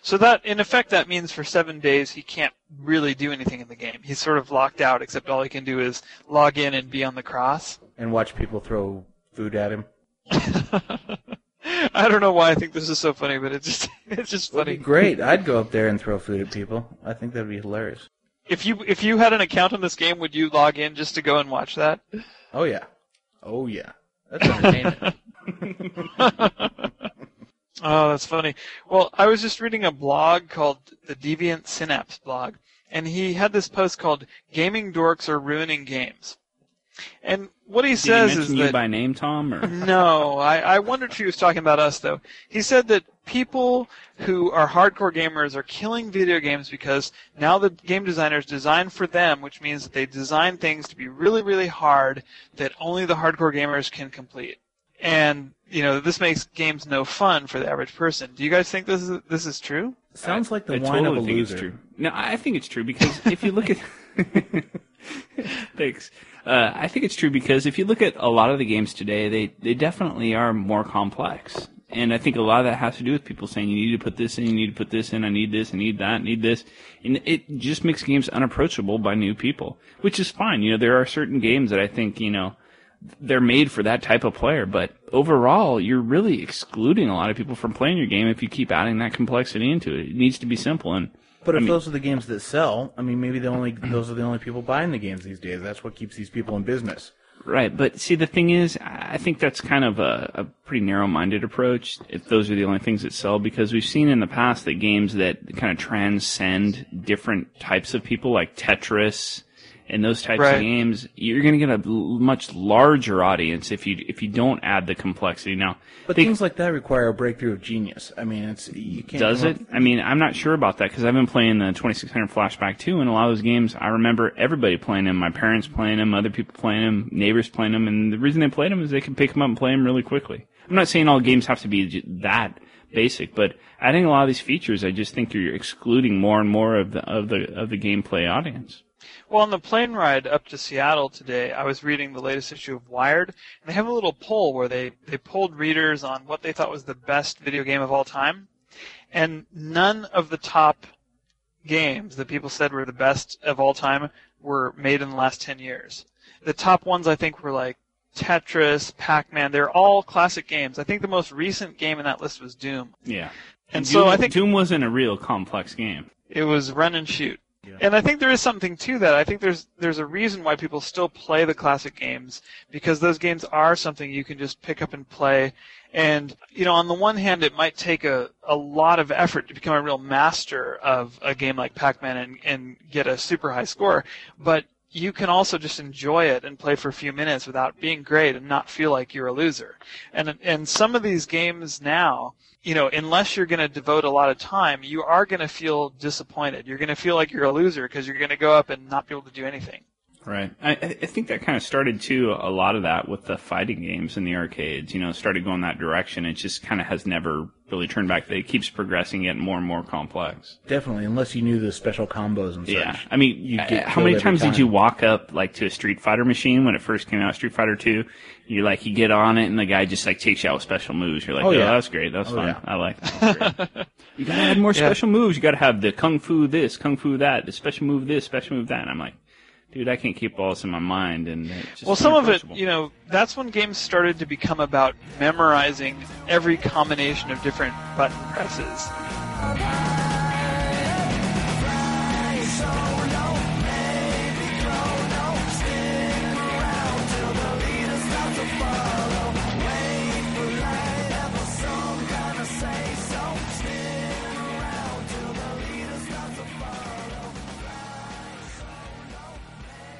Speaker 4: So that, in effect, that means for seven days he can't really do anything in the game. He's sort of locked out, except all he can do is log in and be on the cross.
Speaker 2: And watch people throw food at him.
Speaker 4: I don't know why I think this is so funny, but it's just it's just
Speaker 2: That'd be
Speaker 4: funny.
Speaker 2: great. I'd go up there and throw food at people. I think that'd be hilarious.
Speaker 4: If you if you had an account on this game, would you log in just to go and watch that?
Speaker 2: Oh yeah. Oh yeah. That's entertainment.
Speaker 4: Oh, that's funny. Well, I was just reading a blog called the Deviant Synapse blog, and he had this post called "Gaming Dorks Are Ruining Games." And what he
Speaker 3: Did he
Speaker 4: says is
Speaker 3: mention you
Speaker 4: that
Speaker 3: by name, Tom? Or
Speaker 4: no, I, I wondered if he was talking about us though. He said that people who are hardcore gamers are killing video games because now the game designers design for them, which means that they design things to be really, really hard that only the hardcore gamers can complete. And you know this makes games no fun for the average person. Do you guys think this is this is true?
Speaker 2: Sounds like the
Speaker 3: I
Speaker 2: whine
Speaker 3: totally
Speaker 2: of a
Speaker 3: think
Speaker 2: loser.
Speaker 3: it's true. No, I think it's true because if you look at, thanks. Uh, I think it's true because if you look at a lot of the games today, they they definitely are more complex, and I think a lot of that has to do with people saying you need to put this in, you need to put this in, I need this, I need that, I need this, and it just makes games unapproachable by new people, which is fine. You know, there are certain games that I think you know they're made for that type of player, but overall, you're really excluding a lot of people from playing your game if you keep adding that complexity into it. It needs to be simple, and
Speaker 2: But if
Speaker 3: I mean-
Speaker 2: those are the games that sell, I mean, maybe the only those are the only people buying the games these days. That's what keeps these people in business.
Speaker 3: Right, but see, the thing is, I think that's kind of a, a pretty narrow-minded approach. If those are the only things that sell, because we've seen in the past that games that kind of transcend different types of people, like Tetris and those types
Speaker 4: Right.
Speaker 3: of games, you're going to get a much larger audience if you if you don't add the complexity. Now,
Speaker 2: But
Speaker 3: they-
Speaker 2: things like that require a breakthrough of genius. I mean, it's you can't.
Speaker 3: does it?
Speaker 2: up-
Speaker 3: I mean, I'm not sure about that because I've been playing the 2600 Flashback too, and a lot of those games, I remember everybody playing them. My parents playing them, other people playing them, neighbors playing them, and the reason they played them is they could pick them up and play them really quickly. I'm not saying all games have to be that basic, but adding a lot of these features, I just think you're excluding more and more of the of the of the gameplay audience.
Speaker 4: Well, on the plane ride up to Seattle today, I was reading the latest issue of Wired, and they have a little poll where they, they polled readers on what they thought was the best video game of all time. and none of the top games that people said were the best of all time were made in the last 10 years. The top ones I think were like Tetris, Pac-Man. They're all classic games. I think the most recent game in that list was Doom.
Speaker 3: Yeah.
Speaker 4: And
Speaker 3: Doom,
Speaker 4: so I think
Speaker 3: Doom wasn't a real complex game.
Speaker 4: it was run and shoot. And I think there is something to that. I think there's there's a reason why people still play the classic games because those games are something you can just pick up and play. And you know, on the one hand, it might take a, a lot of effort to become a real master of a game like Pac-Man and, and get a super high score, but you can also just enjoy it and play for a few minutes without being great and not feel like you're a loser. And and some of these games now, you know, unless you're going to devote a lot of time, you are going to feel disappointed. You're going to feel like you're a loser because you're going to go up and not be able to do anything.
Speaker 3: Right. I, I think that kind of started too. A lot of that with the fighting games in the arcades. You know, started going that direction. It just kind of has never really turned back. It keeps progressing, getting more and more complex.
Speaker 2: Definitely, unless you knew the special combos and such.
Speaker 3: Yeah. I mean,
Speaker 2: You
Speaker 3: uh,
Speaker 2: get
Speaker 3: how many
Speaker 2: every
Speaker 3: times did you walk up like to a Street Fighter machine when it first came out, Street Fighter Two? You like you get on it and the guy just like takes you out with special moves. You're like,
Speaker 2: Oh,
Speaker 3: oh,
Speaker 2: yeah.
Speaker 3: that's great. That's
Speaker 2: Oh,
Speaker 3: fun.
Speaker 2: yeah.
Speaker 3: I like that. You gotta add more
Speaker 4: Yeah.
Speaker 3: special moves. You gotta have the kung fu this, kung fu that, the special move this, special move that. And I'm like, dude, I can't keep all this in my mind. And just
Speaker 4: Well, some of it, you know, that's when games started to become about memorizing every combination of different button presses.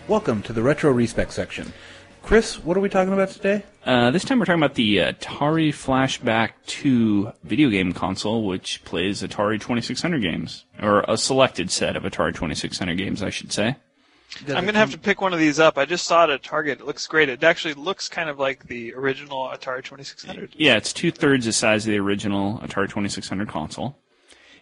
Speaker 2: Welcome to the Retro Respec section. Chris, what are we talking about today?
Speaker 3: Uh, this time we're talking about the Atari Flashback 2 video game console, which plays Atari 2600 games, or a selected set of Atari 2600 games, I should say.
Speaker 4: I'm going to have to pick one of these up. I just saw it at Target. It looks great. It actually looks kind of like the original Atari 2600.
Speaker 3: Yeah, it's two thirds the size of the original Atari 2600 console,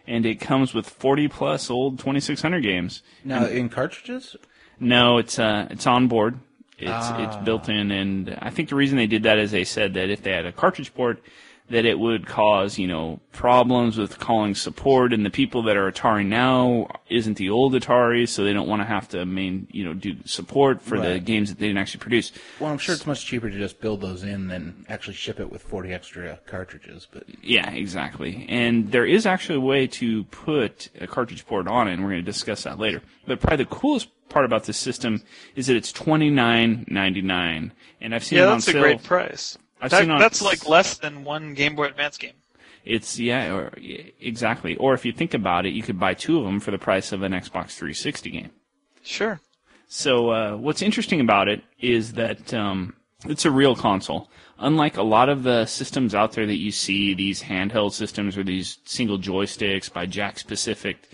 Speaker 3: and it comes with 40 plus old 2600 games.
Speaker 2: Now, in cartridges?
Speaker 3: No, it's uh, it's on board. It's it's built in, and I think the reason they did that is they said that if they had a cartridge port, that it would cause you know problems with calling support, and the people that are Atari now isn't the old Atari, so they don't want to have to main you know do support for the games that they didn't actually produce.
Speaker 2: Well, I'm sure it's much cheaper to just build those in than actually ship it with 40 extra cartridges. But
Speaker 3: Yeah, exactly. And there is actually a way to put a cartridge port on it, and we're going to discuss that later. But probably the coolest part about this system is that it's twenty nine ninety nine, and I've seen
Speaker 4: Yeah,
Speaker 3: it on
Speaker 4: that's a great price.
Speaker 3: I've
Speaker 4: That-
Speaker 3: seen on-
Speaker 4: that's like less than one Game Boy Advance game.
Speaker 3: It's yeah, or, exactly. Or if you think about it, you could buy two of them for the price of an Xbox 360 game.
Speaker 4: Sure.
Speaker 3: So uh, what's interesting about it is that um, it's a real console. Unlike a lot of the systems out there that you see, these handheld systems or these single joysticks by Jakks Pacific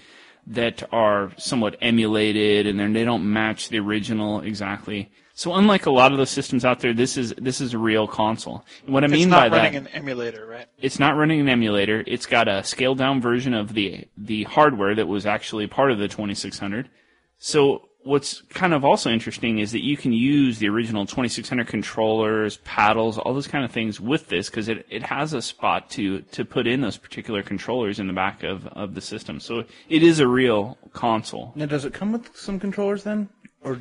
Speaker 3: that are somewhat emulated and they don't match the original exactly. So unlike a lot of the systems out there, this is this is a real console. And what I mean by that, it's not
Speaker 4: running an emulator, right?
Speaker 3: it's not running an emulator. It's got a scaled down version of the the hardware that was actually part of the 2600. So what's kind of also interesting is that you can use the original 2600 controllers, paddles, all those kind of things with this because it, it has a spot to to put in those particular controllers in the back of, of the system. So it is a real console.
Speaker 2: now, does it come with some controllers then, or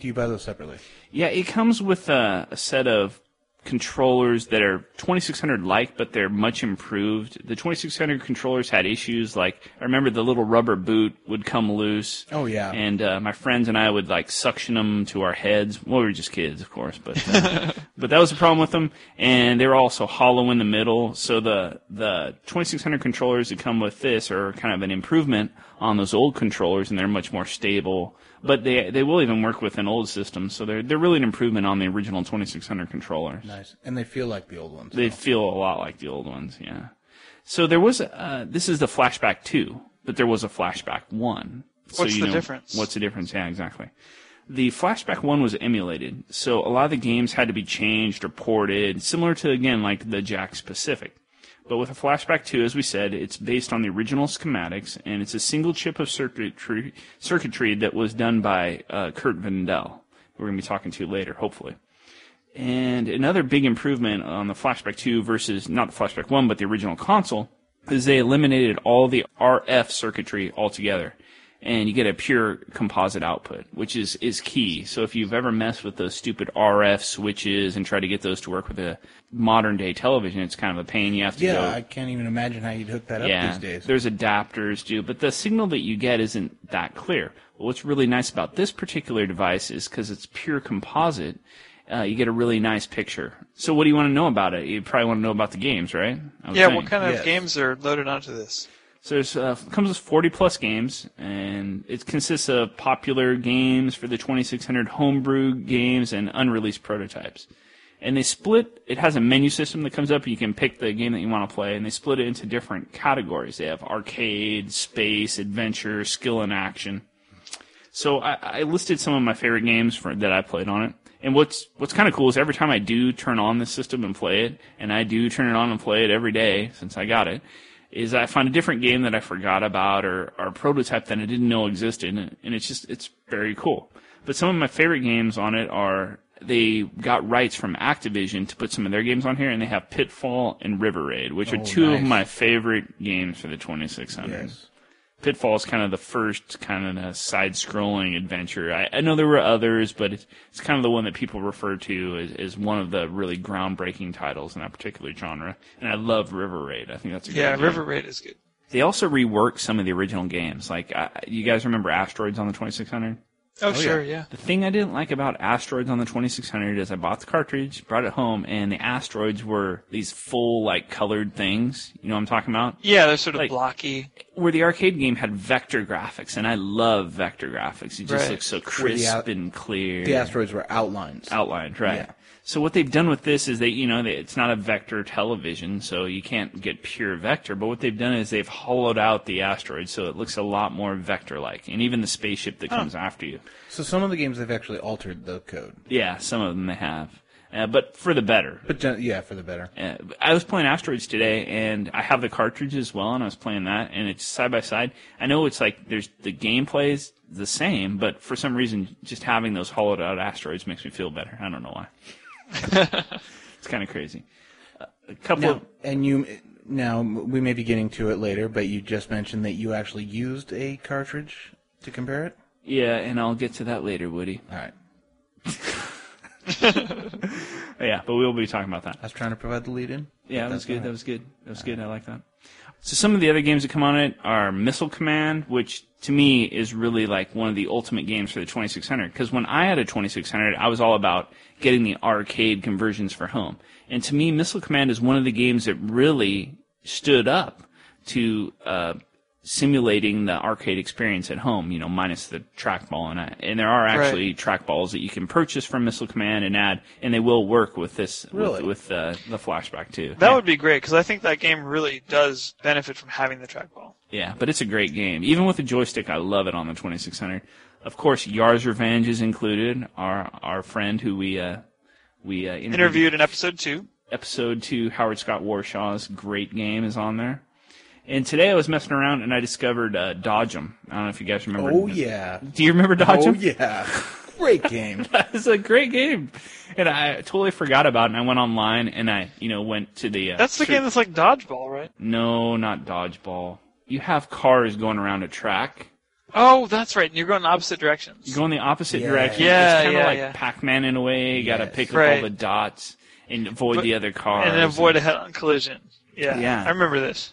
Speaker 2: do you buy those separately?
Speaker 3: Yeah, it comes with a, a set of controllers that are 2600 like, but they're much improved. The 2600 controllers had issues like I remember the little rubber boot would come loose.
Speaker 2: Oh, yeah.
Speaker 3: and uh, my friends and I would like suction them to our heads. Well, we were just kids, of course, but uh, but that was the problem with them. And they were also hollow in the middle. So the the 2600 controllers that come with this are kind of an improvement on those old controllers, and they're much more stable. But they they will even work with an old system, so they're they're really an improvement on the original 2600 controllers.
Speaker 2: Nice, and they feel like the old ones.
Speaker 3: They feel a lot like the old ones, yeah. So there was uh, this is the flashback two, but there was a flashback one. So
Speaker 4: What's
Speaker 3: you
Speaker 4: the
Speaker 3: know-
Speaker 4: difference?
Speaker 3: What's the difference? Yeah, exactly. The flashback one was emulated, so a lot of the games had to be changed or ported, similar to again like the Jakks Pacific. But with a flashback two, as we said, it's based on the original schematics, and it's a single chip of circuitry circuitry that was done by uh, Curt Vendel. We're going to be talking to later, hopefully. And another big improvement on the Flashback 2 versus not the Flashback 1, but the original console is they eliminated all the RF circuitry altogether. And you get a pure composite output, which is, is key. So if you've ever messed with those stupid RF switches and try to get those to work with a modern day television, it's kind of a pain. You have to
Speaker 2: Yeah,
Speaker 3: go
Speaker 2: I can't even imagine how you'd hook that up
Speaker 3: yeah,
Speaker 2: these days.
Speaker 3: There's adapters too, but the signal that you get isn't that clear. Well, what's really nice about this particular device is because it's pure composite, uh, you get a really nice picture. So what do you want to know about it? You probably want to know about the games, right?
Speaker 4: Yeah,
Speaker 3: think.
Speaker 4: what kind of
Speaker 2: Yes.
Speaker 4: games are loaded onto this?
Speaker 3: So there's uh, comes with 40 plus games, and it consists of popular games for the 2600 homebrew games and unreleased prototypes. And they split. It has a menu system that comes up. And you can pick the game that you want to play, and they split it into different categories. They have arcade, space, adventure, skill, and action. So I, I listed some of my favorite games for, that I played on it. And what's what's kind of cool is every time I do turn on this system and play it, and I do turn it on and play it every day since I got it, is I find a different game that I forgot about or, or a prototype that I didn't know existed, and and it's just it's very cool. But some of my favorite games on it are they got rights from Activision to put some of their games on here, and they have Pitfall and River Raid, which are
Speaker 2: Oh,
Speaker 3: two of my favorite games for the 2600.
Speaker 2: Yes.
Speaker 3: Pitfall is kind of the first kind of side-scrolling adventure. I, I know there were others, but it's, it's kind of the one that people refer to as, as one of the really groundbreaking titles in that particular genre. And I love River Raid. I think that's a
Speaker 4: Yeah,
Speaker 3: game.
Speaker 4: River Raid is good.
Speaker 3: They also reworked some of the original games. Like, uh, you guys remember Asteroids on the 2600?
Speaker 4: Oh, oh sure, yeah.
Speaker 3: The thing I didn't like about Asteroids on the 2600 is I bought the cartridge, brought it home, and the asteroids were these full, like, colored things. You know what I'm talking about?
Speaker 4: Yeah, they're sort of
Speaker 3: Like-
Speaker 4: blocky.
Speaker 3: where the arcade game had vector graphics, and I love vector graphics. It just
Speaker 4: Right.
Speaker 3: looks so
Speaker 2: Where the
Speaker 3: crisp and clear.
Speaker 2: The asteroids were outlines.
Speaker 3: outlined, right?
Speaker 2: Yeah.
Speaker 3: So what they've done with this is they, you know, they, it's not a vector television, so you can't get pure vector. But what they've done is they've hollowed out the asteroid, so it looks a lot more vector-like, and even the spaceship that comes after you.
Speaker 2: So some of the games they've actually altered the code,
Speaker 3: Yeah, some of them they have, uh, but for the better.
Speaker 2: but yeah, for the better.
Speaker 3: Uh, I was playing Asteroids today, and I have the cartridge as well, and I was playing that, and it's side by side. I know it's like there's the gameplay is the same, but for some reason, just having those hollowed out asteroids makes me feel better. I don't know why. it's kind of crazy. A couple.
Speaker 2: Now,
Speaker 3: of,
Speaker 2: and you now we may be getting to it later, but you just mentioned that you actually used a cartridge to compare it.
Speaker 3: yeah, and I'll get to that later, Woody.
Speaker 2: All right,
Speaker 3: Yeah, but we'll be talking about that.
Speaker 2: I was trying to provide the lead in.
Speaker 3: Yeah, that was good.
Speaker 2: all right.
Speaker 3: That was good. That was good. I like that. So some of the other games that come on it are Missile Command, which to me is really like one of the ultimate games for the 2600. Because when I had a 2600, I was all about getting the arcade conversions for home. And to me, Missile Command is one of the games that really stood up to uh, simulating the arcade experience at home. You know, minus the trackball, and I, and there are actually trackballs that you can purchase from Missile Command and add, and they will work with this
Speaker 2: Really?
Speaker 3: with, with uh, the flashback too.
Speaker 4: That
Speaker 3: Yeah.
Speaker 4: would be great because I think that game really does benefit from having the trackball.
Speaker 3: Yeah, but it's a great game. Even with the joystick, I love it on the 2600. Of course, Yars' Revenge is included. Our our friend who we uh, we uh, interviewed,
Speaker 4: Interviewed in episode two.
Speaker 3: episode two, Howard Scott Warshaw's great game is on there. And today I was messing around and I discovered uh, Dodge 'em. I don't know if you guys remember.
Speaker 2: Oh yeah,
Speaker 3: Do you remember Dodge
Speaker 2: oh
Speaker 3: 'em?
Speaker 2: yeah, great game.
Speaker 3: it's a great game, and I totally forgot about it. And I went online and I, you know, went to the. Uh,
Speaker 4: That's the
Speaker 3: search-
Speaker 4: game that's like dodgeball, right?
Speaker 3: No, not dodgeball. You have cars going around a track.
Speaker 4: Oh, that's right. And you're going in opposite directions.
Speaker 3: You go in the opposite
Speaker 2: Yeah.
Speaker 3: direction.
Speaker 4: Yeah,
Speaker 3: it's kind of
Speaker 4: yeah,
Speaker 3: like
Speaker 4: yeah.
Speaker 3: Pac-Man in a way. You got to
Speaker 2: Yes.
Speaker 3: pick up
Speaker 4: Right.
Speaker 3: all the dots and avoid
Speaker 4: But-
Speaker 3: the other cars.
Speaker 4: and avoid a head-on collision. Yeah,
Speaker 3: Yeah.
Speaker 4: I remember this.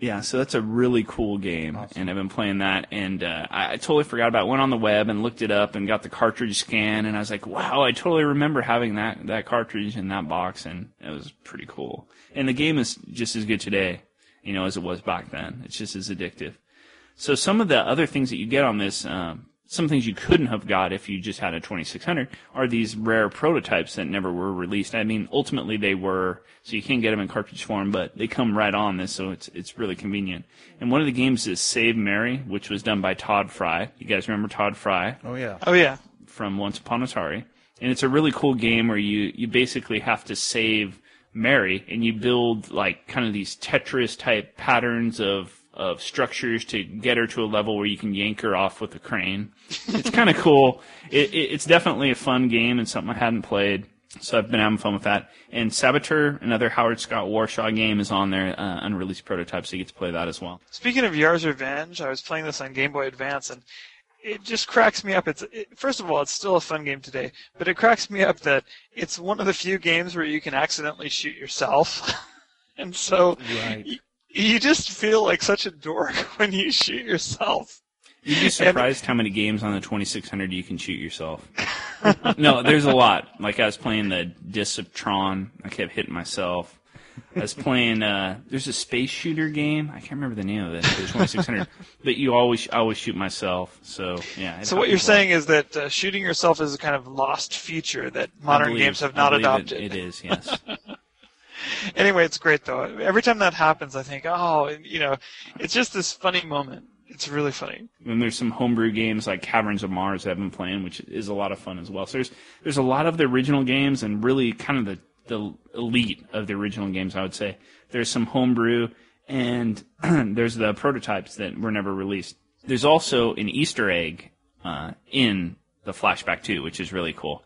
Speaker 3: Yeah, so that's a really cool game, and I've been playing that, and uh, I, I totally forgot about. it. Went on the web and looked it up, and got the cartridge scan, and I was like, "Wow, I totally remember having that that cartridge in that box, and it was pretty cool." And the game is just as good today, you know, as it was back then. It's just as addictive. So some of the other things that you get on this, um, some things you couldn't have got if you just had a 2600 are these rare prototypes that never were released. I mean, ultimately they were, so you can't get them in cartridge form, but they come right on this, so it's it's really convenient. And one of the games is Save Mary, which was done by Tod Frye. You guys remember Tod Frye?
Speaker 2: Oh yeah,
Speaker 4: Oh yeah.
Speaker 3: from Once Upon Atari, and it's a really cool game where you you basically have to save Mary, and you build like kind of these Tetris type patterns of of structures to get her to a level where you can yank her off with a crane. It's kind of cool. It, it, it's definitely a fun game and something I hadn't played. So I've been having fun with that. And Saboteur, another Howard Scott Warshaw game, is on there, uh, unreleased prototype, so you get to play that as well.
Speaker 4: Speaking of Yars' Revenge, I was playing this on Game Boy Advance, and it just cracks me up. It's it, first of all, it's still a fun game today, but it cracks me up that it's one of the few games where you can accidentally shoot yourself, and so
Speaker 2: Right.
Speaker 4: y- you just feel like such a dork when you shoot yourself.
Speaker 3: You'd be surprised how many games on the 2600 you can shoot yourself. no, there's a lot. Like I was playing the Disc of Tron. I kept hitting myself. I was playing. Uh, there's a space shooter game. I can't remember the name of it. It 2600. but you always, I always shoot myself. So yeah.
Speaker 4: So what you're saying is that uh, shooting yourself is a kind of lost feature that modern games have not
Speaker 3: believe it-
Speaker 4: adopted.
Speaker 3: it is, yes.
Speaker 4: Anyway, it's great though. Every time that happens, I think, oh, you know, it's just this funny moment. It's really funny.
Speaker 3: And there's some homebrew games like Caverns of Mars that I've been playing, which is a lot of fun as well. So there's there's a lot of the original games and really kind of the the elite of the original games, I would say. There's some homebrew and there's the prototypes that were never released. There's also an Easter egg uh, in the Flashback 2, which is really cool.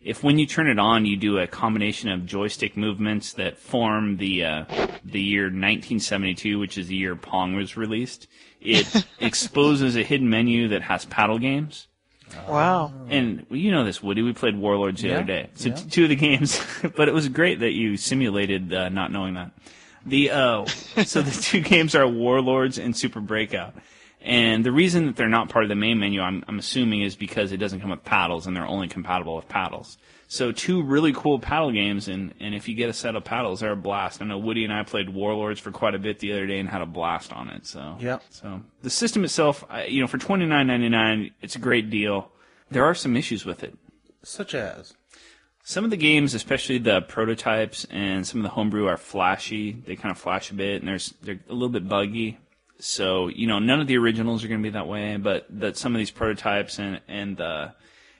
Speaker 3: If when you turn it on, you do a combination of joystick movements that form the uh, the year 1972, which is the year Pong was released, it exposes a hidden menu that has paddle games.
Speaker 4: Wow.
Speaker 3: And you know this, Woody. We played Warlords the
Speaker 2: Yeah,
Speaker 3: other day. So
Speaker 2: yeah.
Speaker 3: t- two of the games, but it was great that you simulated uh, not knowing that. The uh, so the two games are Warlords and Super Breakout. And the reason that they're not part of the main menu, I'm, I'm assuming, is because it doesn't come with paddles, and they're only compatible with paddles. So two really cool paddle games, and, and if you get a set of paddles, they're a blast. I know Woody and I played Warlords for quite a bit the other day and had a blast on it. So
Speaker 2: Yep.
Speaker 3: so the system itself, you know, for twenty nine ninety nine, it's a great deal. There are some issues with it.
Speaker 2: Such as.
Speaker 3: Some of the games, especially the prototypes and some of the homebrew, are flashy. They kind of flash a bit, and there's they're a little bit buggy. So you know, none of the originals are going to be that way, but that some of these prototypes and and the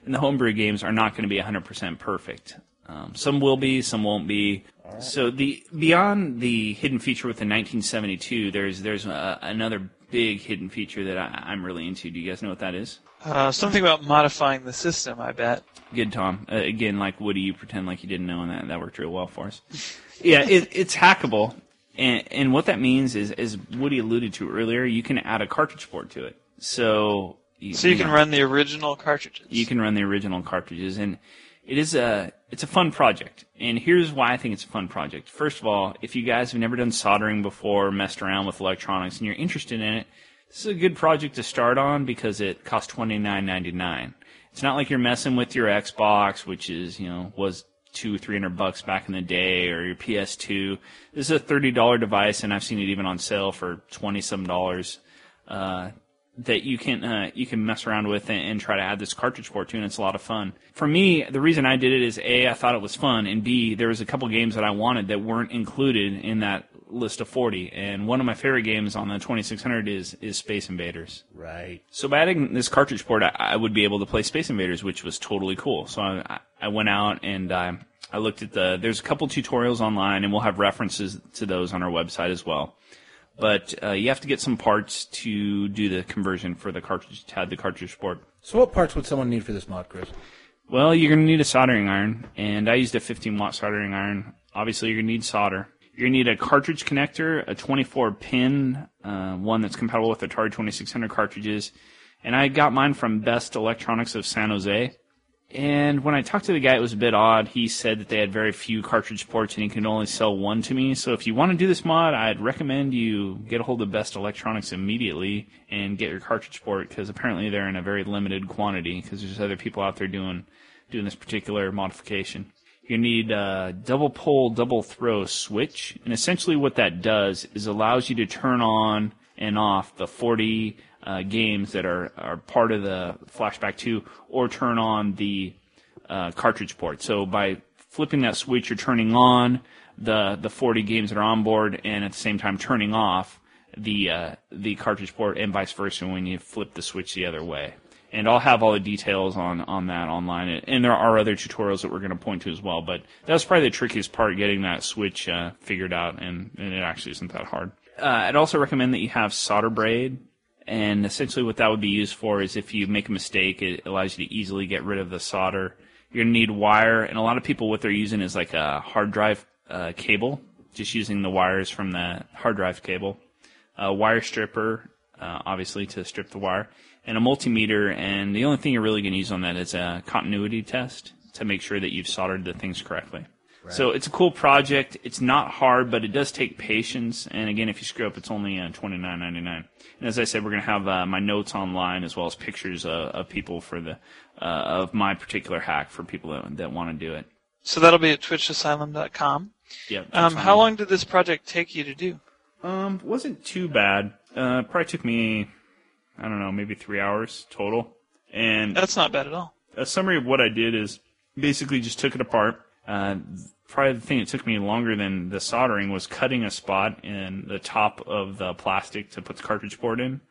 Speaker 3: and the homebrew games are not going to be 100% perfect. Um, some will be, some won't be. So the beyond the hidden feature with the 1972, there's there's uh, another big hidden feature that I, I'm really into. Do you guys know what that is?
Speaker 4: Uh, something about modifying the system, I bet.
Speaker 3: Good, Tom. Uh, again, like Woody, you pretend like you didn't know, and that, that worked real well for us. yeah, it, it's hackable, and and what that means is, as Woody alluded to earlier, you can add a cartridge port to it. So you,
Speaker 4: So you can
Speaker 3: know,
Speaker 4: run the original cartridges.
Speaker 3: you can run the original cartridges, and it is a it's a fun project. And here's why I think it's a fun project. First of all, if you guys have never done soldering before, messed around with electronics, and you're interested in it, this is a good project to start on because it costs twenty nine ninety nine. It's not like you're messing with your Xbox, which is you know was two three hundred bucks back in the day, or your PS2. This is a thirty dollar device, and I've seen it even on sale for twenty some dollars. Uh, that you can uh, you can mess around with and, and try to add this cartridge port to, and it's a lot of fun. For me, the reason I did it is a I thought it was fun, and b there was a couple games that I wanted that weren't included in that list of 40. And one of my favorite games on the 2600 is is Space Invaders.
Speaker 2: Right.
Speaker 3: So by adding this cartridge port, I, I would be able to play Space Invaders, which was totally cool. So I, I- I went out and uh, I looked at the. There's a couple tutorials online, and we'll have references to those on our website as well. But uh, you have to get some parts to do the conversion for the cartridge to add the cartridge port.
Speaker 2: So what parts would someone need for this mod, Chris?
Speaker 3: Well, you're going to need a soldering iron, and I used a 15 watt soldering iron. Obviously, you're going to need solder. To need a cartridge connector, a 24 pin, uh, one that's compatible with Atari 2600 cartridges. And I got mine from Best Electronics of San Jose. And when I talked to the guy, it was a bit odd. He said that they had very few cartridge ports and he could only sell one to me. So if you want to do this mod, I'd recommend you get a hold of Best Electronics immediately and get your cartridge port because apparently they're in a very limited quantity because there's other people out there doing doing this particular modification. You need a double pole, double throw switch, and essentially what that does is allows you to turn on and off the 40 uh, games that are, are part of the Flashback 2, or turn on the uh, cartridge port. So by flipping that switch, you're turning on the the 40 games that are on board, and at the same time turning off the uh, the cartridge port, and vice versa when you flip the switch the other way. And I'll have all the details on on that online, and there are other tutorials that we're going to point to as well. But that was probably the trickiest part, getting that switch uh, figured out, and, and it actually isn't that hard. Uh, I'd also recommend that you have solder braid and essentially what that would be used for is if you make a mistake, it allows you to easily get rid of the solder You're gonna need wire, and a lot of people what they're using is like a hard drive uh, cable, just using the wires from the hard drive cable. A wire stripper, uh, obviously to strip the wire, and a multimeter. And the only thing you're really gonna use on that is a continuity test to make sure that you've soldered the things correctly. So it's a cool project. It's not hard, but it does take patience. And again, if you screw up, it's only uh, twenty nine ninety nine. And as I said, we're going to have uh, my notes online as well as pictures uh, of people for the uh, of my particular hack for people that, that want to do it.
Speaker 4: So that'll be at twitchasylum.com.
Speaker 3: Yeah.
Speaker 4: Um, how long did this project take you to do?
Speaker 3: Um, wasn't too bad. Uh, probably took me, I don't know, maybe three hours total. And
Speaker 4: That's not bad at all.
Speaker 3: a summary of what I did is basically just took it apart. Uh, probably the thing that took me longer than the soldering was cutting a spot in the top of the plastic to put the cartridge board in.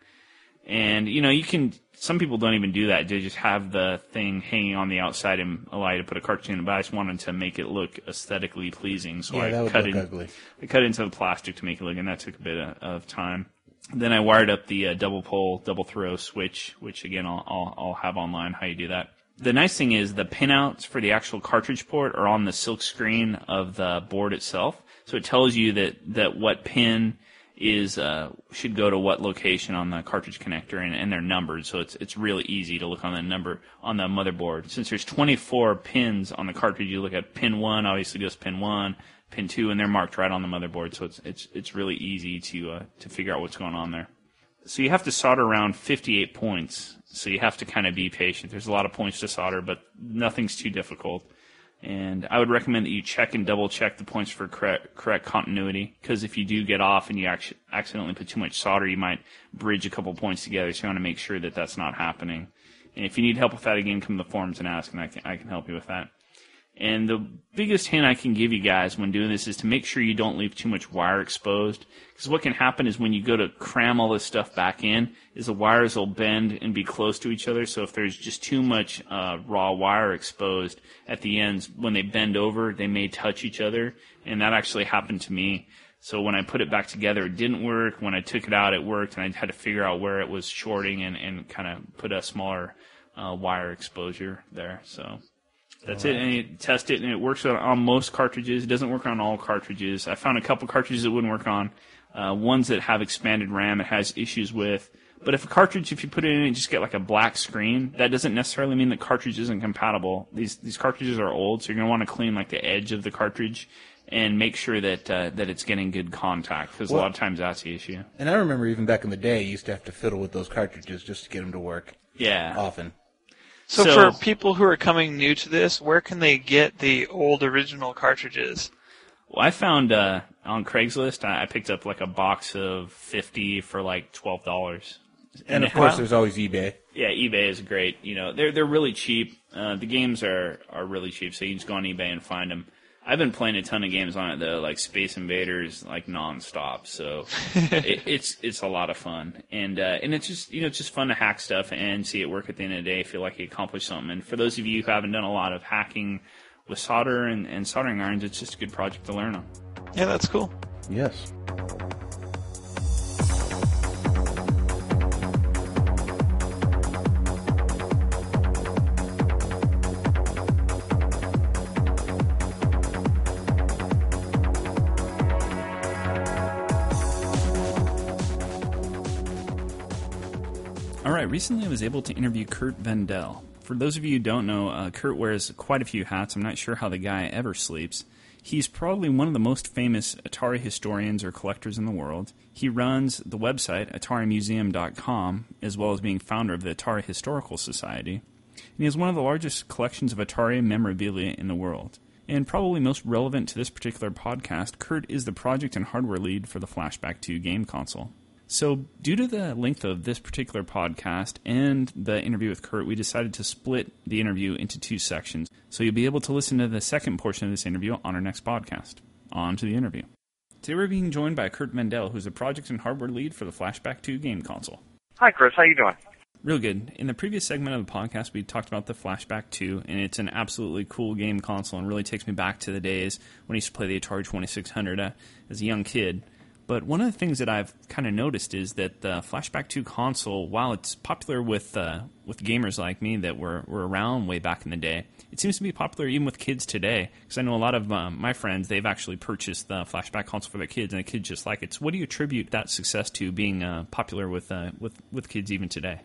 Speaker 3: And you know, you can. Some people don't even do that. They just have the thing hanging on the outside and allow you to put a cartridge in. But I just wanted to make it look aesthetically pleasing, so
Speaker 2: Yeah,
Speaker 3: I
Speaker 2: that would
Speaker 3: cut
Speaker 2: look
Speaker 3: it.
Speaker 2: ugly.
Speaker 3: I cut into the plastic to make it look, and that took a bit of, of time. Then I wired up the uh, double pole, double throw switch, which again I'll, I'll, I'll have online how you do that. The nice thing is the pinouts for the actual cartridge port are on the silk screen of the board itself, so it tells you that that what pin is uh, should go to what location on the cartridge connector, and, and they're numbered, so it's it's really easy to look on the number on the motherboard. Since there's 24 pins on the cartridge, you look at pin one, obviously goes pin one, pin two, and they're marked right on the motherboard, so it's it's it's really easy to uh, to figure out what's going on there. So you have to solder around 58 points. So you have to kind of be patient. There's a lot of points to solder, but nothing's too difficult. And I would recommend that you check and double check the points for correct, correct continuity. Because if you do get off and you actu- accidentally put too much solder, you might bridge a couple points together. So you want to make sure that that's not happening. And if you need help with that, again, come to the forums and ask, and I can, I can help you with that. And the biggest hint I can give you guys when doing this is to make sure you don't leave too much wire exposed. Because what can happen is when you go to cram all this stuff back in, is the wires will bend and be close to each other. So if there's just too much uh, raw wire exposed at the ends, when they bend over, they may touch each other. And that actually happened to me. So when I put it back together, it didn't work. When I took it out, it worked, and I had to figure out where it was shorting and, and kind of put a smaller uh, wire exposure there. So that's it. And you test it, and it works on, on most cartridges. It doesn't work on all cartridges. I found a couple cartridges it wouldn't work on. Uh, ones that have expanded RAM, it has issues with. But if a cartridge, if you put it in and just get like a black screen, that doesn't necessarily mean the cartridge isn't compatible. These these cartridges are old, so you're gonna want to clean like the edge of the cartridge and make sure that uh, that it's getting good contact because a lot of times that's the issue.
Speaker 2: And I remember even back in the day, you used to have to fiddle with those cartridges just to get them to work
Speaker 3: Yeah.
Speaker 2: often.
Speaker 4: So,
Speaker 3: So-
Speaker 4: for people who are coming new to this, where can they get the old original cartridges?
Speaker 3: Well, I found uh, on Craigslist, I, I picked up like a box of fifty for like twelve dollars.
Speaker 2: And of course,
Speaker 4: Wow.
Speaker 2: there's always eBay.
Speaker 3: Yeah, eBay is great. You know, they're they're really cheap. Uh, the games are are really cheap, so you just go on eBay and find them. I've been playing a ton of games on it though, like Space Invaders, like nonstop. So it, it's it's a lot of fun, and uh, and it's just you know it's just fun to hack stuff and see it work at the end of the day. Feel like you accomplished something. And for those of you who haven't done a lot of hacking with solder and, and soldering irons, it's just a good project to learn on.
Speaker 4: Yeah, that's cool.
Speaker 2: Yes.
Speaker 3: Right, recently I was able to interview Curt Vendel. For those of you who don't know, uh, Curt wears quite a few hats. I'm not sure how the guy ever sleeps. He's probably one of the most famous Atari historians or collectors in the world. He runs the website AtariMuseum.com, as well as being founder of the Atari Historical Society. And he has one of the largest collections of Atari memorabilia in the world. And probably most relevant to this particular podcast, Curt is the project and hardware lead for the Flashback 2 game console. So, due to the length of this particular podcast and the interview with Curt, we decided to split the interview into two sections. So, you'll be able to listen to the second portion of this interview on our next podcast. On to the interview. Today, we're being joined by Curt Vendel, who's the project and hardware lead for the Flashback 2 game console.
Speaker 5: Hi, Chris. How you doing?
Speaker 3: Real good. In the previous segment of the podcast, we talked about the Flashback 2, and it's an absolutely cool game console and really takes me back to the days when I used to play the Atari 2600 uh, as a young kid. But one of the things that I've kind of noticed is that the Flashback 2 console, while it's popular with uh, with gamers like me that were, were around way back in the day, it seems to be popular even with kids today. Because I know a lot of um, my friends, they've actually purchased the Flashback console for their kids, and the kids just like it. So, what do you attribute that success to being uh, popular with, uh, with, with kids even today?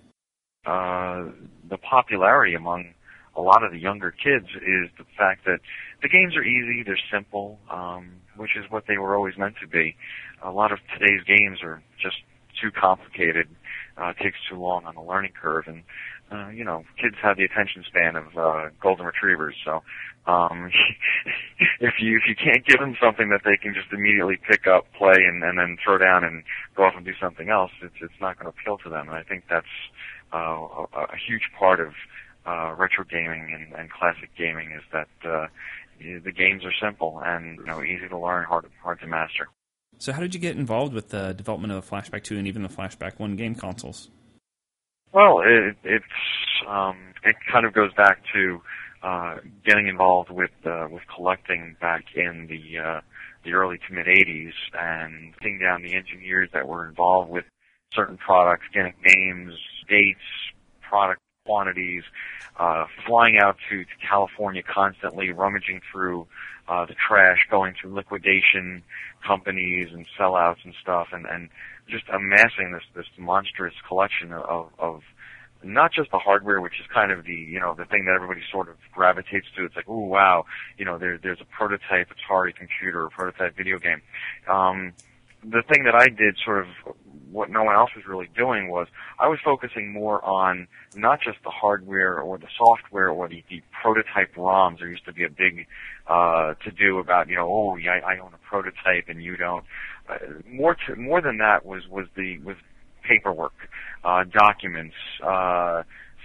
Speaker 5: Uh, the popularity among a lot of the younger kids is the fact that the games are easy, they're simple, um, which is what they were always meant to be. A lot of today's games are just too complicated. Uh, takes too long on the learning curve, and uh, you know, kids have the attention span of uh, golden retrievers. So, um, if you if you can't give them something that they can just immediately pick up, play, and, and then throw down and go off and do something else, it's it's not going to appeal to them. And I think that's uh, a, a huge part of uh, retro gaming and, and classic gaming is that uh, the games are simple and you know easy to learn, hard hard to master.
Speaker 3: So, how did you get involved with the development of the Flashback 2 and even the Flashback 1 game consoles?
Speaker 5: Well, it, it's um, it kind of goes back to uh, getting involved with uh, with collecting back in the uh, the early to mid '80s and seeing down the engineers that were involved with certain products, getting names, dates, product quantities, uh, flying out to, to California constantly, rummaging through uh, the trash, going through liquidation companies and sellouts and stuff, and, and just amassing this this monstrous collection of, of not just the hardware, which is kind of the you know the thing that everybody sort of gravitates to. It's like, oh wow, you know, there, there's a prototype Atari computer, a prototype video game. Um, the thing that I did, sort of what no one else was really doing, was I was focusing more on not just the hardware or the software or the, the prototype ROMs. There used to be a big uh, to do about you know, oh yeah, I own a prototype and you don't. Uh, more to, more than that was was the was paperwork, uh, documents. Uh,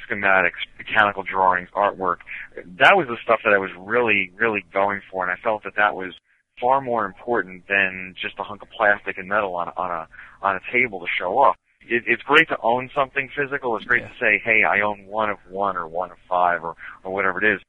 Speaker 5: schematics, mechanical drawings, artwork. That was the stuff that I was really, really going for, and I felt that that was far more important than just a hunk of plastic and metal on, on a on a table to show off. It, it's great to own something physical. It's great yeah. to say, "Hey, I own one of one or one of five or or whatever it is."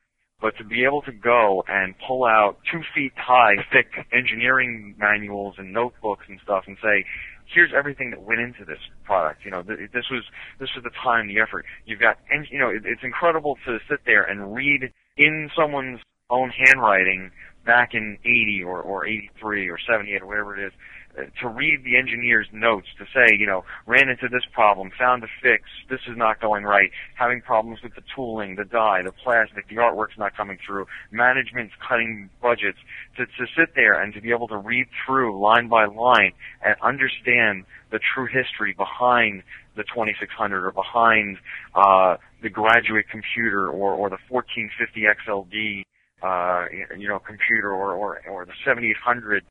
Speaker 5: But to be able to go and pull out two feet high, thick engineering manuals and notebooks and stuff, and say, "Here's everything that went into this product." You know, th- this was this was the time, the effort. You've got, and you know, it, it's incredible to sit there and read in someone's own handwriting back in 80 or, or 83 or 78 or whatever it is, uh, to read the engineer's notes to say, you know, ran into this problem, found a fix, this is not going right, having problems with the tooling, the die, the plastic, the artwork's not coming through, management's cutting budgets, to, to sit there and to be able to read through line by line and understand the true history behind the 2600 or behind uh, the graduate computer or, or the 1450 XLD uh, you know, computer or, or, or the 7800,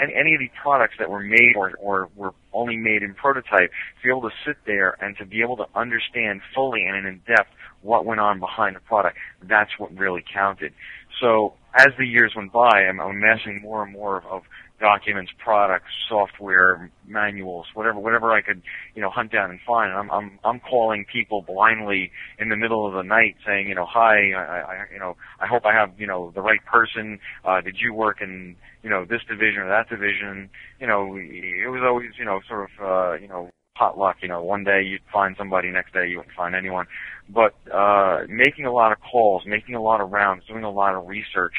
Speaker 5: any, any of the products that were made or, or were only made in prototype, to be able to sit there and to be able to understand fully and in depth what went on behind the product, that's what really counted. So as the years went by, I'm, I'm amassing more and more of, of documents, products, software, manuals, whatever, whatever I could, you know, hunt down and find. And I'm, I'm, I'm calling people blindly in the middle of the night, saying, you know, hi, I, I, you know, I hope I have, you know, the right person. Uh, did you work in, you know, this division or that division? You know, it was always, you know, sort of, uh, you know, potluck. You know, one day you'd find somebody, next day you wouldn't find anyone. But uh, making a lot of calls, making a lot of rounds, doing a lot of research,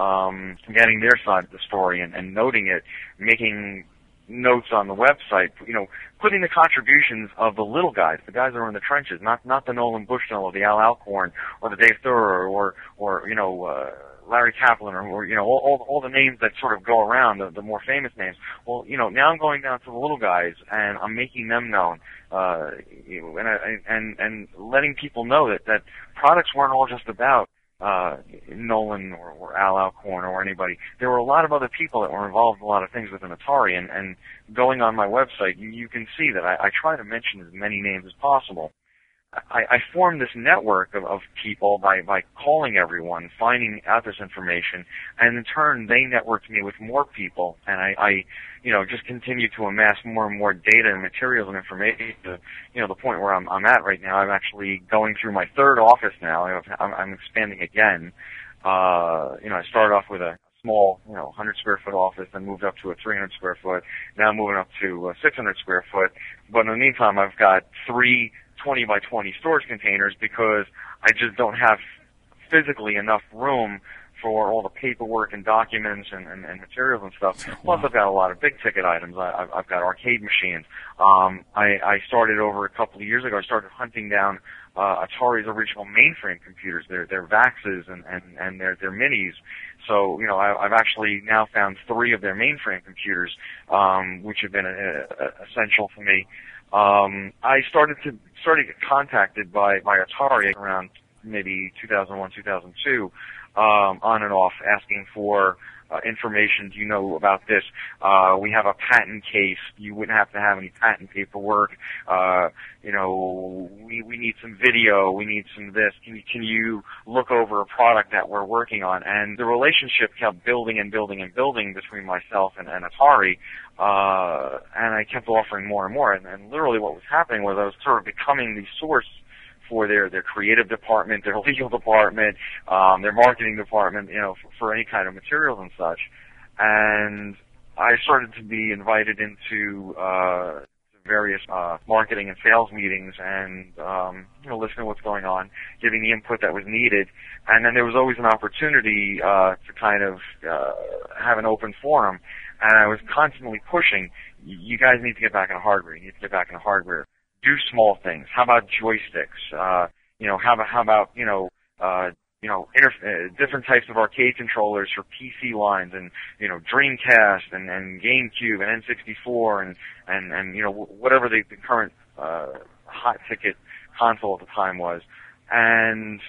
Speaker 5: um, getting their side of the story and, and noting it, making notes on the website, you know, putting the contributions of the little guys, the guys that are in the trenches, not not the Nolan Bushnell or the Al Alcorn or the Dave Theurer or or you know. Uh, Larry Kaplan or, or you know all, all all the names that sort of go around the, the more famous names. Well, you know now I'm going down to the little guys and I'm making them known, uh, and and and letting people know that that products weren't all just about uh, Nolan or, or Al Alcorn or anybody. There were a lot of other people that were involved in a lot of things within Atari, and, and going on my website, you, you can see that I, I try to mention as many names as possible. I, I formed this network of, of people by, by calling everyone, finding out this information, and in turn they networked me with more people, and I, I you know, just continue to amass more and more data and materials and information to, you know, the point where I'm, I'm at right now. I'm actually going through my third office now. I'm, I'm expanding again. Uh, you know, I started off with a small, you know, 100 square foot office, then moved up to a 300 square foot, now I'm moving up to a 600 square foot. But in the meantime, I've got three 20 by 20 storage containers because I just don't have physically enough room for all the paperwork and documents and, and, and materials and stuff. Plus, I've got a lot of big ticket items. I, I've, I've got arcade machines. Um, I, I started over a couple of years ago. I started hunting down uh, Atari's original mainframe computers. Their their VAXes and and and their their Minis. So you know, I, I've actually now found three of their mainframe computers, um, which have been a, a, essential for me. Um, I started to started to get contacted by by Atari around maybe 2001, 2002 um, on and off asking for uh, information. Do you know about this? Uh, we have a patent case. You wouldn't have to have any patent paperwork. Uh, you know, we we need some video. We need some this. Can you can you look over a product that we're working on? And the relationship kept building and building and building between myself and, and Atari. Uh, and I kept offering more and more. And, and literally, what was happening was I was sort of becoming the source for their their creative department, their legal department, um, their marketing department, you know, for, for any kind of materials and such. And I started to be invited into uh, various uh, marketing and sales meetings and um, you know listening to what's going on, giving the input that was needed, and then there was always an opportunity uh, to kind of uh, have an open forum, and I was constantly pushing. You guys need to get back into hardware. You need to get back into hardware do small things. How about joysticks? Uh, you know, how about how about you know, uh, you know, inter- uh, different types of arcade controllers for PC lines, and you know, Dreamcast and, and GameCube and N64 and and and you know whatever the, the current uh, hot ticket console at the time was. And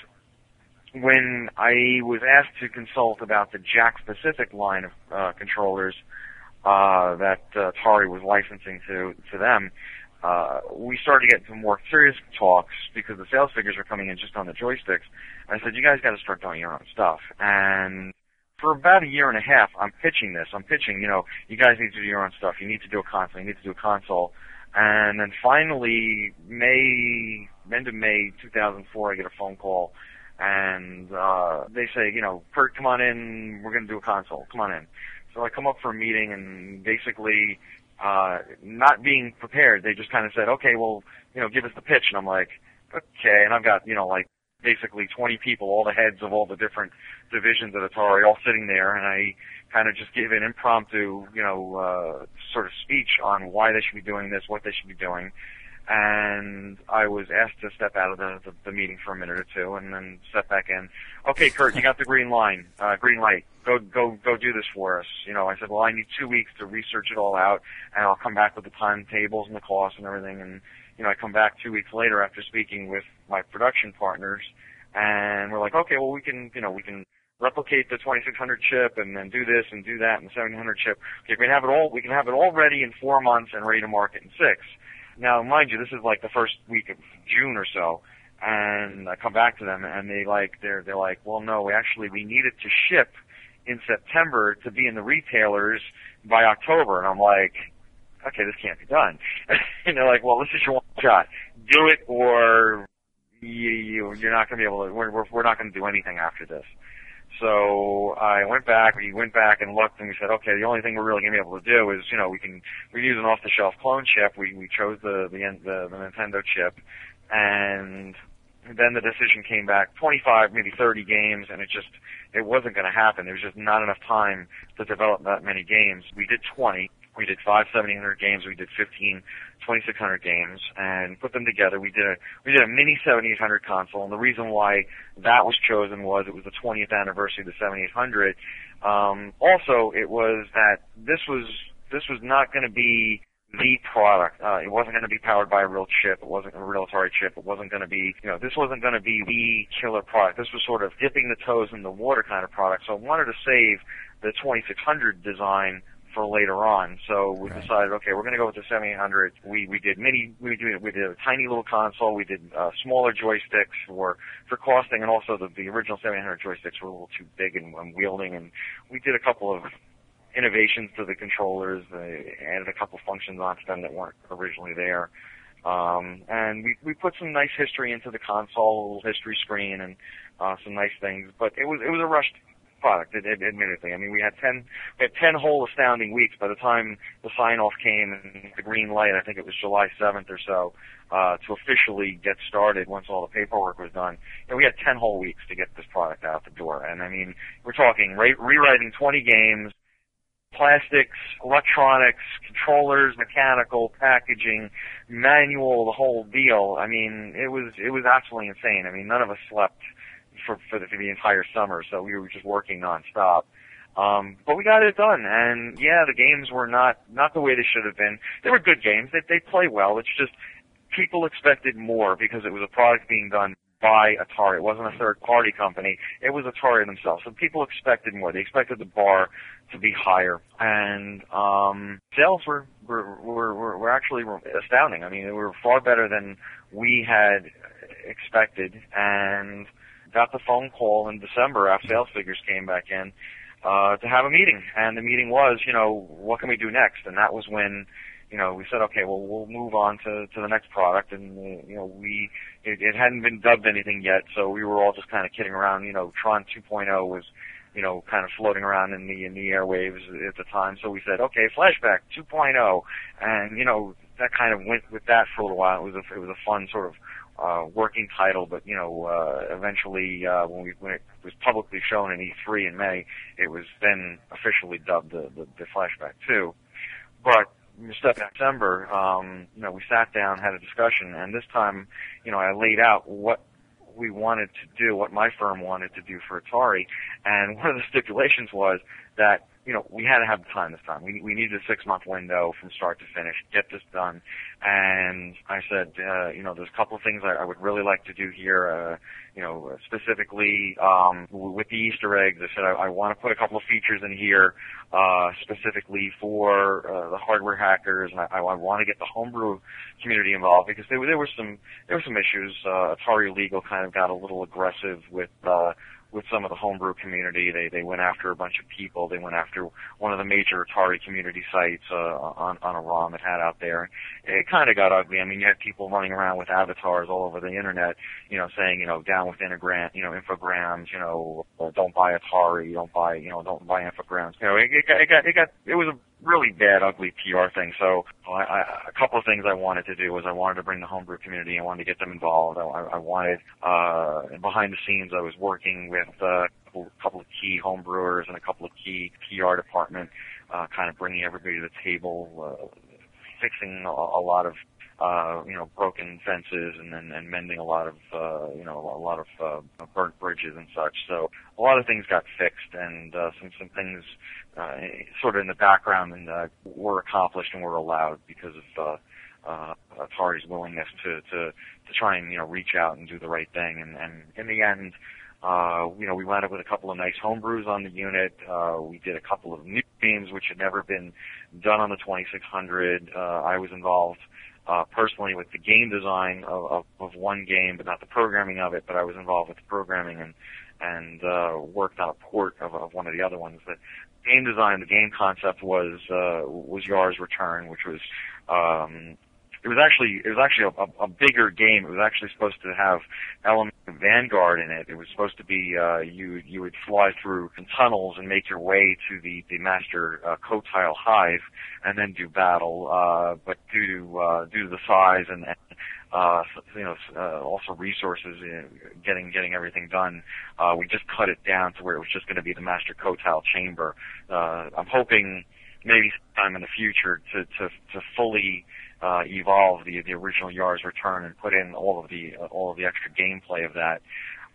Speaker 5: when I was asked to consult about the Jakks Pacific line of uh, controllers uh, that uh, Atari was licensing to to them, uh, we started to get some more serious talks because the sales figures were coming in just on the joysticks. I said, you guys got to start doing your own stuff. And for about a year and a half, I'm pitching this. I'm pitching, you know, you guys need to do your own stuff. You need to do a console. You need to do a console. And then finally, May, end of May 2004, I get a phone call, and uh, they say, you know, Curt, come on in. We're going to do a console. Come on in. So I come up for a meeting, and basically uh, not being prepared, they just kind of said, okay, well, you know, give us the pitch. And I'm like, okay. And I've got, you know, like basically 20 people, all the heads of all the different divisions at Atari, all sitting there, and I kind of just give an impromptu, you know, uh, sort of speech on why they should be doing this, what they should be doing. And I was asked to step out of the, the, the meeting for a minute or two, and then step back in. Okay, Curt, you got the green line, uh, green light go go go do this for us. You know, I said, well, I need two weeks to research it all out, and I'll come back with the timetables and the costs and everything. And you know, I come back two weeks later after speaking with my production partners, and we're like, okay, well, we can, you know, we can replicate the 2600 chip and then do this and do that and the 700 chip. Okay, we can have it all. We can have it all ready in four months and ready to market in six. Now, mind you, this is like the first week of June or so and I come back to them and they like they're they're like, well, no, actually we need it to ship in September to be in the retailers by October. And I'm like, okay, this can't be done. and they're like, well, this is your one shot. Do it or you, you, you're not going to be able to, we're, we're not going to do anything after this. So I went back, we went back and looked and we said, okay, the only thing we're really going to be able to do is, you know, we can, we use an off-the-shelf clone chip. We, we chose the, the, the, the Nintendo chip and then the decision came back 25, maybe 30 games, and it just it wasn't going to happen. There was just not enough time to develop that many games. We did 20. We did five 1700 games. We did 15 2600 games, and put them together. We did a we did a mini 7800 console, and the reason why that was chosen was it was the 20th anniversary of the 7800. Um, also, it was that this was this was not going to be the product. Uh, it wasn't going to be powered by a real chip. It wasn't a real Atari chip. It wasn't going to be, you know, this wasn't going to be the killer product. This was sort of dipping the toes in the water kind of product. So I wanted to save the 2600 design for later on. So we right. decided, okay, we're going to go with the 7800. We we did mini, we did we did a tiny little console. We did uh, smaller joysticks for for costing, and also the the original 7800 joysticks were a little too big and unwielding. And we did a couple of innovations to the controllers. They added a couple functions onto them that weren't originally there. Um, and we, we put some nice history into the console, a little history screen and uh, some nice things. But it was it was a rushed product. Ad- ad- admittedly, I mean, we had ten we had ten whole astounding weeks. By the time the sign off came and the green light, I think it was July seventh or so, uh, to officially get started. Once all the paperwork was done, and we had ten whole weeks to get this product out the door. And I mean, we're talking re- rewriting twenty games plastics, electronics, controllers, mechanical, packaging, manual, the whole deal. I mean, it was it was absolutely insane. I mean, none of us slept for for the, for the entire summer, so we were just working nonstop. Um, but we got it done, and yeah, the games were not not the way they should have been. They were good games. They they play well. It's just people expected more because it was a product being done by Atari. It wasn't a third party company. It was Atari themselves. So people expected more. They expected the bar to be higher. And um sales were were were, were, were actually astounding. I mean, they were far better than we had expected and got the phone call in December after sales figures came back in uh to have a meeting. And the meeting was, you know, what can we do next? And that was when you know, we said, okay, well, we'll move on to, to the next product, and uh, you know, we it, it hadn't been dubbed anything yet, so we were all just kind of kidding around. You know, Tron 2.0 was, you know, kind of floating around in the in the airwaves at the time, so we said, okay, Flashback 2.0, and you know, that kind of went with that for a little while. It was a it was a fun sort of uh, working title, but you know, uh, eventually uh, when we when it was publicly shown in E3 in May, it was then officially dubbed the the, the Flashback 2. But step in December, um, you know, we sat down, had a discussion, and this time, you know, I laid out what we wanted to do, what my firm wanted to do for Atari, and one of the stipulations was that you know we had to have the time this time. We we needed a six month window from start to finish, get this done. And I said, uh, you know, there's a couple of things I, I would really like to do here. Uh, you know, specifically um, with the Easter eggs, I said I, I want to put a couple of features in here uh, specifically for uh, the hardware hackers, and I, I want to get the homebrew community involved because there, there were some there were some issues. Uh, Atari Legal kind of got a little aggressive with. Uh, with some of the homebrew community. They they went after a bunch of people. They went after one of the major Atari community sites uh, on on a ROM it had out there. It kind of got ugly. I mean, you had people running around with avatars all over the internet, you know, saying you know down with Infogrames, you know, Infogrames, you know, don't buy Atari, don't buy, you know, don't buy Infogrames. You know, it, it got it got it got it was a really bad, ugly PR thing. So I, I, a couple of things I wanted to do was I wanted to bring the homebrew community. I wanted to get them involved. I, I wanted uh, behind the scenes. I was working with uh, a couple of key homebrewers and a couple of key PR department, uh, kind of bringing everybody to the table, uh, fixing a, a lot of uh, you know, broken fences and, and, and mending a lot of, uh, you know, a lot of uh, burnt bridges and such. So a lot of things got fixed, and uh, some some things uh, sort of in the background and uh, were accomplished and were allowed because of uh, uh, Atari's willingness to, to to try and you know reach out and do the right thing. And, and in the end, uh, you know, we wound up with a couple of nice homebrews on the unit. Uh, we did a couple of new games which had never been done on the 2600. Uh, I was involved uh, personally with the game design of, of, of one game, but not the programming of it. But I was involved with the programming and and uh, worked on a port of, of one of the other ones. The game design, the game concept was uh, was Yars' Return, which was um, it was actually it was actually a, a, a bigger game. It was actually supposed to have elements of Vanguard in it. It was supposed to be uh, you you would fly through tunnels and make your way to the the master uh, Qotile hive, and then do battle. Uh, but due to uh, due to the size and, and uh, you know, uh, also resources in getting getting everything done. Uh, we just cut it down to where it was just going to be the master Qotile chamber. Uh, I'm hoping maybe sometime in the future to to to fully uh, evolve the the original Yars' Return and put in all of the uh, all of the extra gameplay of that.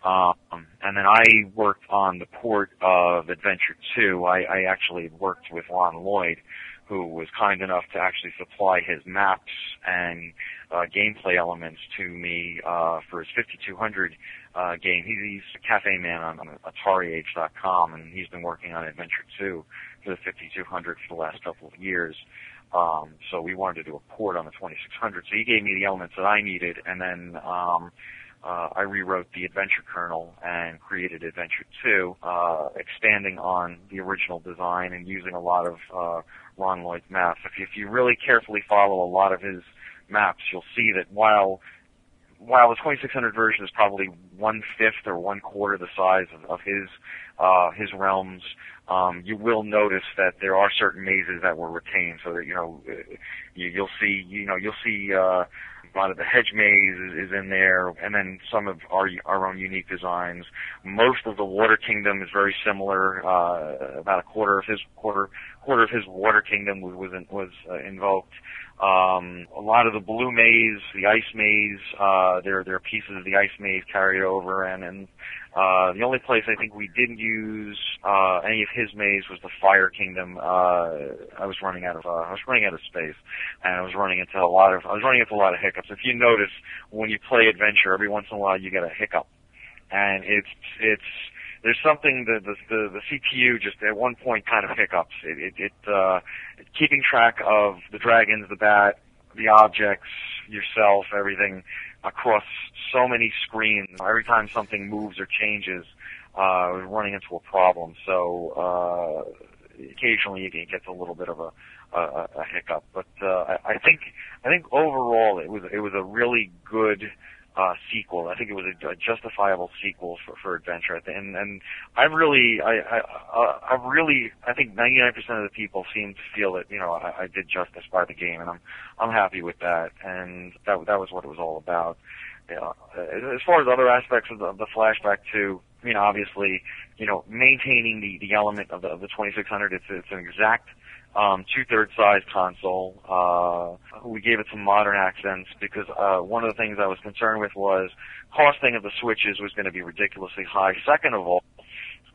Speaker 5: Um, and then I worked on the port of Adventure 2. I, I actually worked with Ron Lloyd, who was kind enough to actually supply his maps and uh, gameplay elements to me uh, for his 5200 uh, game. He's, he's a cafe man on, on AtariAge.com, and he's been working on Adventure 2 for the 5200 for the last couple of years. Um, so we wanted to do a port on the 2600. So he gave me the elements that I needed, and then um, uh, I rewrote the adventure kernel and created Adventure 2, uh, expanding on the original design and using a lot of uh, Ron Lloyd's maps. If you, if you really carefully follow a lot of his maps, you'll see that while while the 2600 version is probably one fifth or one quarter the size of, of his uh, his realms, um, you will notice that there are certain mazes that were retained. So that you know, you, you'll see, you know, you'll see uh, a lot of the hedge maze is, is in there, and then some of our our own unique designs. Most of the Water Kingdom is very similar. Uh, about a quarter of his quarter quarter of his Water Kingdom was was, was uh, invoked. Um, a lot of the blue maze, the ice maze, uh, there there are pieces of the ice maze carried over, and and uh, the only place I think we didn't use uh, any of his maze was the Fire Kingdom. Uh, I was running out of uh, I was running out of space, and I was running into a lot of I was running into a lot of hiccups. If you notice, when you play adventure, every once in a while you get a hiccup, and it's it's there's something that the, the the CPU just at one point kind of hiccups. It it, it uh, keeping track of the dragons, the bat, the objects, yourself, everything across so many screens. Every time something moves or changes, uh, we're running into a problem. So uh, occasionally it gets a little bit of a, a, a hiccup. But uh, I, I think I think overall it was it was a really good uh, sequel. I think it was a, a justifiable sequel for, for Adventure, and and I really, I, I, uh, I really, I think 99% of the people seem to feel that you know I, I did justice by the game, and I'm I'm happy with that, and that that was what it was all about. You know, as far as other aspects of the, of the Flashback 2, I mean, obviously, you know, maintaining the the element of the of the 2600, it's it's an exact um, two-thirds size console. Uh, we gave it some modern accents because uh, one of the things I was concerned with was costing of the switches was going to be ridiculously high. Second of all,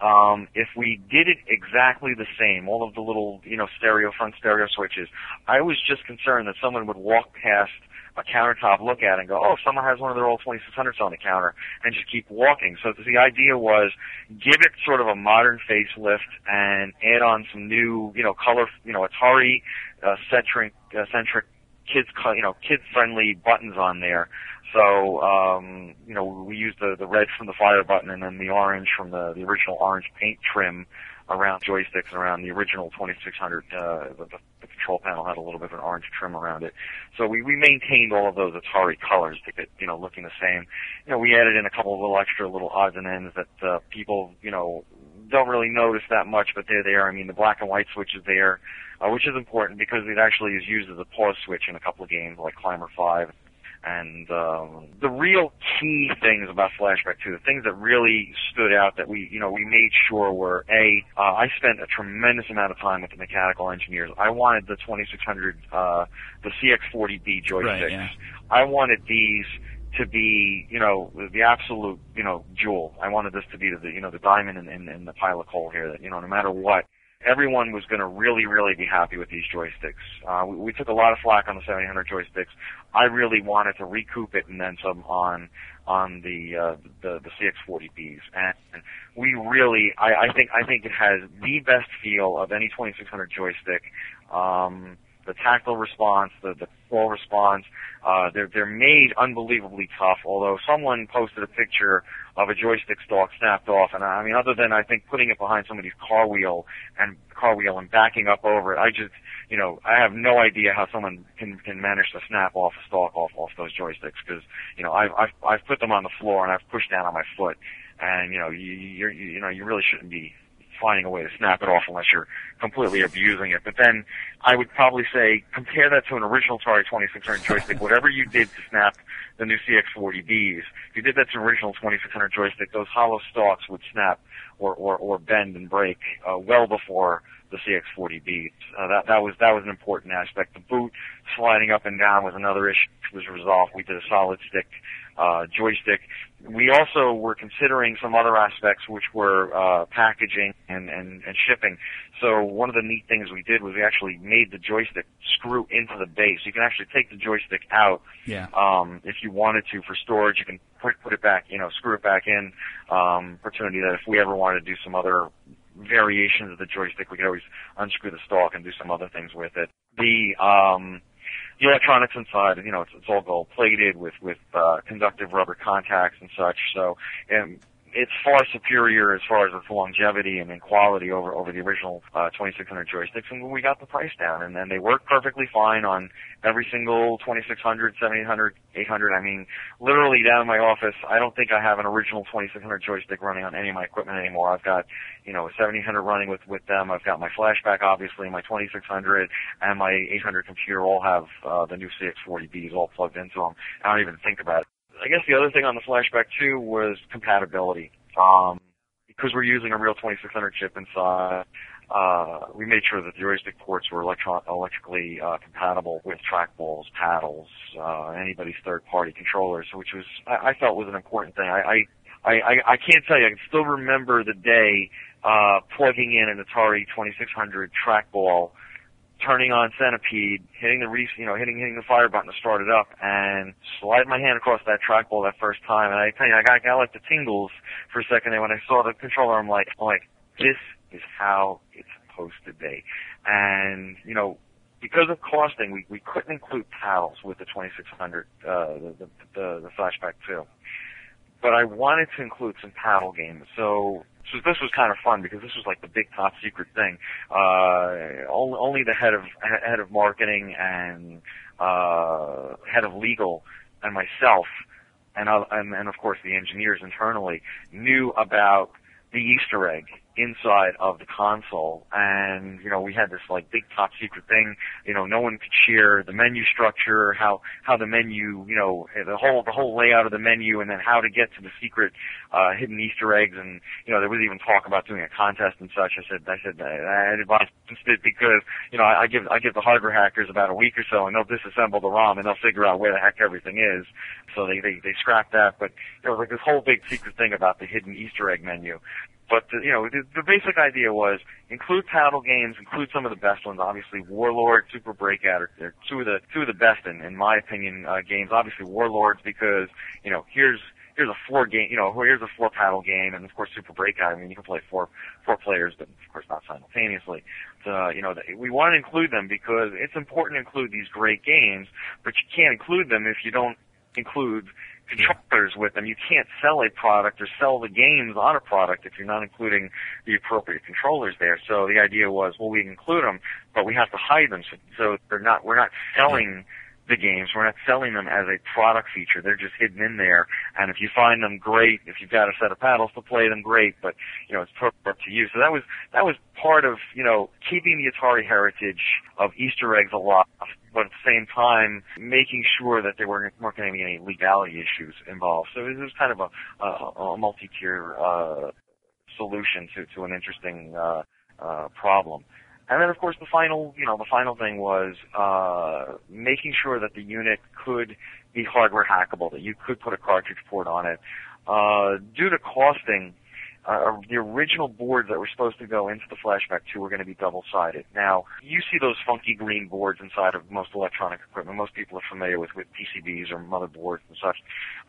Speaker 5: um, if we did it exactly the same, all of the little, you know, stereo front stereo switches, I was just concerned that someone would walk past a countertop look at it and go, oh, someone has one of their old 2600s on the counter, and just keep walking. So the idea was give it sort of a modern facelift and add on some new, you know, color, you know, Atari uh, centric, uh, centric kids, you know, kid friendly buttons on there. So, um, you know, we used the the red from the fire button and then the orange from the the original orange paint trim around joysticks around the original 2600. Uh, the, the control panel had a little bit of an orange trim around it. So we, we maintained all of those Atari colors to get, you know, looking the same. You know, we added in a couple of little extra little odds and ends that uh, people, you know, don't really notice that much, but they're there. I mean, the black and white switch is there, uh, which is important because it actually is used as a pause switch in a couple of games like Climber 5 and um, the real key things about Flashback 2, the things that really stood out that we, you know, we made sure were a. Uh, I spent a tremendous amount of time with the mechanical engineers. I wanted the 2600, uh, the CX40B joysticks. Right, yeah. I wanted these to be, you know, the absolute, you know, jewel. I wanted this to be the, you know, the diamond in, in, in the pile of coal here. That you know, no matter what, everyone was going to really, really be happy with these joysticks. Uh, we, we took a lot of flack on the 700 joysticks. I really wanted to recoup it and then some on on the uh, the, the CX40Bs, and we really, I, I think, I think it has the best feel of any 2600 joystick. Um, the tactile response, the the full response. Uh, they're they're made unbelievably tough. Although someone posted a picture of a joystick stalk snapped off, and I mean, other than I think putting it behind somebody's car wheel and car wheel and backing up over it, I just you know I have no idea how someone can can manage to snap off a stalk off off those joysticks because you know I've I've I've put them on the floor and I've pushed down on my foot, and you know you you're, you know you really shouldn't be finding a way to snap it off unless you're completely abusing it. But then I would probably say compare that to an original Atari 2600 joystick. Whatever you did to snap the new CX40Bs, if you did that to an original 2600 joystick, those hollow stalks would snap or, or, or bend and break uh, well before the CX40B. Uh, that that was that was an important aspect. The boot sliding up and down was another issue. Was resolved. We did a solid stick uh, joystick. We also were considering some other aspects, which were uh, packaging and, and and shipping. So one of the neat things we did was we actually made the joystick screw into the base. You can actually take the joystick out
Speaker 3: yeah.
Speaker 5: um, if you wanted to for storage. You can put put it back, you know, screw it back in. Um, opportunity that if we ever wanted to do some other variations of the joystick. We could always unscrew the stalk and do some other things with it. The um, the electronics inside, you know, it's, it's all gold plated with with uh, conductive rubber contacts and such. So, and it's far superior as far as its longevity and in quality over over the original uh, 2600 joysticks, and we got the price down, and then they work perfectly fine on every single 2600, 7800, 800. I mean, literally down in my office, I don't think I have an original 2600 joystick running on any of my equipment anymore. I've got, you know, a 7800 running with with them. I've got my flashback, obviously, my 2600, and my 800 computer all have uh, the new CX40Bs all plugged into them. I don't even think about it. I guess the other thing on the Flashback 2 was compatibility. Um, because we're using a real 2600 chip inside, uh, we made sure that the joystick ports were electro- electrically uh, compatible with trackballs, paddles, uh, anybody's third-party controllers, which was I, I felt was an important thing. I, I I I can't tell you. I can still remember the day uh, plugging in an Atari 2600 trackball turning on Centipede, hitting the re- you know, hitting hitting the fire button to start it up, and slide my hand across that trackball that first time. And I tell you, I got, I got like the tingles for a second there when I saw the controller. I'm like, I'm like, this is how it's supposed to be. And you know, because of costing, we we couldn't include paddles with the 2600, uh, the, the the the Flashback 2. But I wanted to include some paddle games, so so this was kind of fun because this was like the big top secret thing. Uh, only, the head of head of marketing and uh, head of legal and myself and, uh, and and of course the engineers internally knew about the Easter egg inside of the console. And you know we had this like big top secret thing. You know no one could share the menu structure how how the menu you know the whole the whole layout of the menu and then how to get to the secret uh hidden easter eggs. And you know there was even talk about doing a contest and such. I said i said i advised it because you know I, I give i give the hardware hackers about a week or so and they'll disassemble the rom and they'll figure out where the heck everything is. So they they they scrapped that. But there was like this whole big secret thing about the hidden easter egg menu but the, you know, the, the basic idea was include paddle games, include some of the best ones. Obviously, Warlord, Super Breakout are, are two of the two of the best in, in my opinion uh, games. Obviously, Warlords because you know here's here's a four game, you know, here's a four paddle game, and of course Super Breakout. I mean, you can play four four players, but of course not simultaneously. So, you know, we want to include them because it's important to include these great games, but you can't include them if you don't include controllers with them. You can't sell a product or sell the games on a product if you're not including the appropriate controllers there. So the idea was, well, we include them, but we have to hide them so, so they're not. We're not selling the games. We're not selling them as a product feature. They're just hidden in there. And if you find them great, if you've got a set of paddles to play them, great. But you know, it's up to you. So that was that was part of you know keeping the Atari heritage of Easter eggs alive, but at the same time making sure that there weren't, weren't going to be any legality issues involved. So it was kind of a, a, a multi-tier uh, solution to to an interesting uh, uh, problem. And then, of course, the final, you know, the final thing was uh, making sure that the unit could be hardware hackable, that you could put a cartridge port on it. Uh, due to costing, uh, the original boards that were supposed to go into the Flashback 2 were going to be double-sided. Now, you see those funky green boards inside of most electronic equipment. Most people are familiar with, with PCBs or motherboards and such.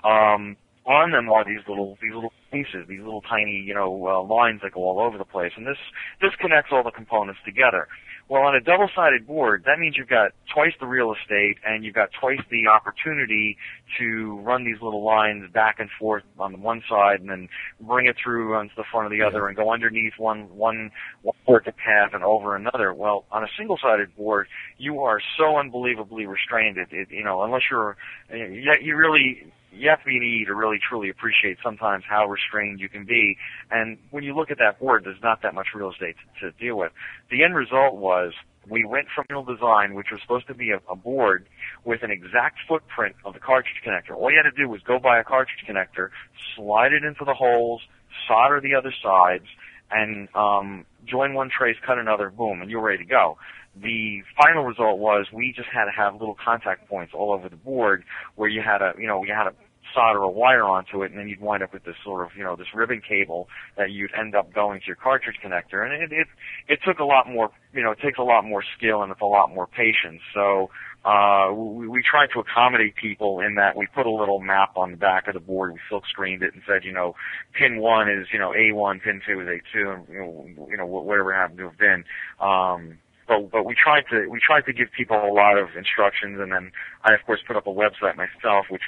Speaker 5: Um, on them are these little these little pieces, these little tiny you know uh, lines that go all over the place, and this this connects all the components together. Well, on a double-sided board, that means you've got twice the real estate and you've got twice the opportunity to run these little lines back and forth on the one side and then bring it through onto the front of the other and go underneath one one one circuit path and over another. Well, on a single-sided board, you are so unbelievably restrained. It, it you know, unless you're you, you really you have to be an E to really truly appreciate sometimes how restrained you can be. And when you look at that board, there's not that much real estate to, to deal with. The end result was we went from original design, which was supposed to be a, a board with an exact footprint of the cartridge connector. All you had to do was go buy a cartridge connector, slide it into the holes, solder the other sides, and um, join one trace, cut another, boom, and you're ready to go the final result was we just had to have little contact points all over the board where you had a you know you had to solder a wire onto it and then you'd wind up with this sort of you know this ribbon cable that you'd end up going to your cartridge connector and it it, it took a lot more you know it takes a lot more skill and it's a lot more patience so uh, we, we tried to accommodate people in that we put a little map on the back of the board. We silk screened it and said, you know, pin one is, you know, A1, pin two is A2, and, you know, you know whatever happened to have been. Um, but but we tried to we tried to give people a lot of instructions, and then I of course put up a website myself, which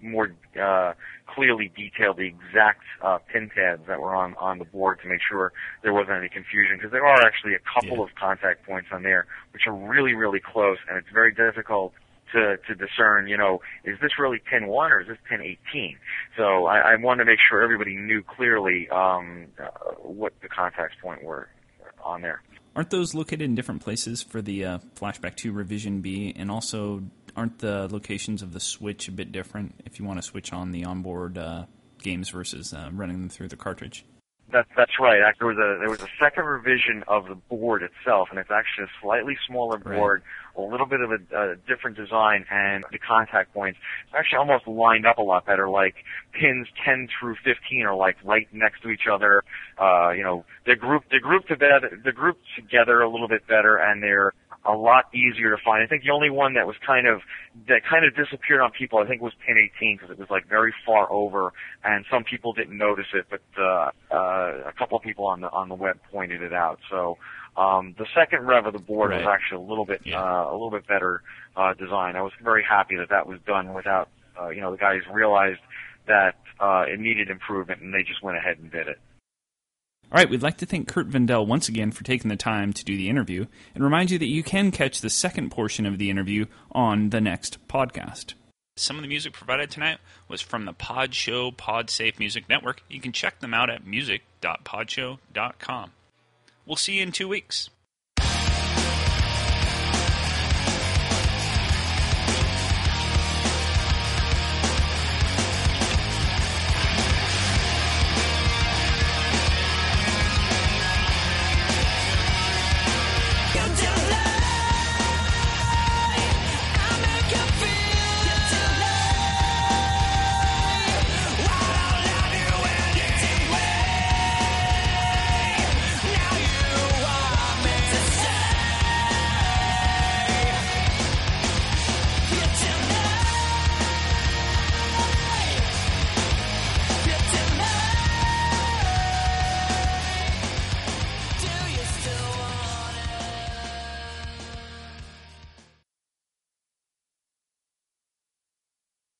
Speaker 5: more uh, clearly detailed the exact uh, pin pads that were on on the board to make sure there wasn't any confusion because there are actually a couple
Speaker 3: Yeah.
Speaker 5: of contact points on there which are really really close and it's very difficult to to discern you know is this really pin one or is this pin 18 so I, I wanted to make sure everybody knew clearly um, uh, what the contacts point were on there.
Speaker 6: Aren't those located in different places for the uh, Flashback 2 Revision B? And also, aren't the locations of the Switch a bit different if you want to switch on the onboard uh, games versus uh, running them through the cartridge?
Speaker 5: That, that's right. There was a there was a second revision of the board itself, and it's actually a slightly smaller
Speaker 6: Right.
Speaker 5: board, a little bit of a, a different design, and the contact points actually almost lined up a lot better. Like pins 10 through 15 are like right next to each other. Uh, you know, they're grouped they're grouped together they're grouped together a little bit better, and they're a lot easier to find. I think the only one that was kind of that kind of disappeared on people, I think, was pin 18 because it was like very far over, and some people didn't notice it, but uh, uh, a couple of people on the on the web pointed it out. So um, the second rev of the board was actually a little bit
Speaker 6: Yeah.
Speaker 5: uh, a little bit better uh, design. I was very happy that that was done without uh, you know the guys realized that uh, it needed improvement, and they just went ahead and did it.
Speaker 6: All right, we'd like to thank Curt Vendel once again for taking the time to do the interview and remind you that you can catch the second portion of the interview on the next podcast.
Speaker 3: Some of the music provided tonight was from the Pod Show Pod Safe Music Network. You can check them out at music.podshow.com. We'll see you in two weeks.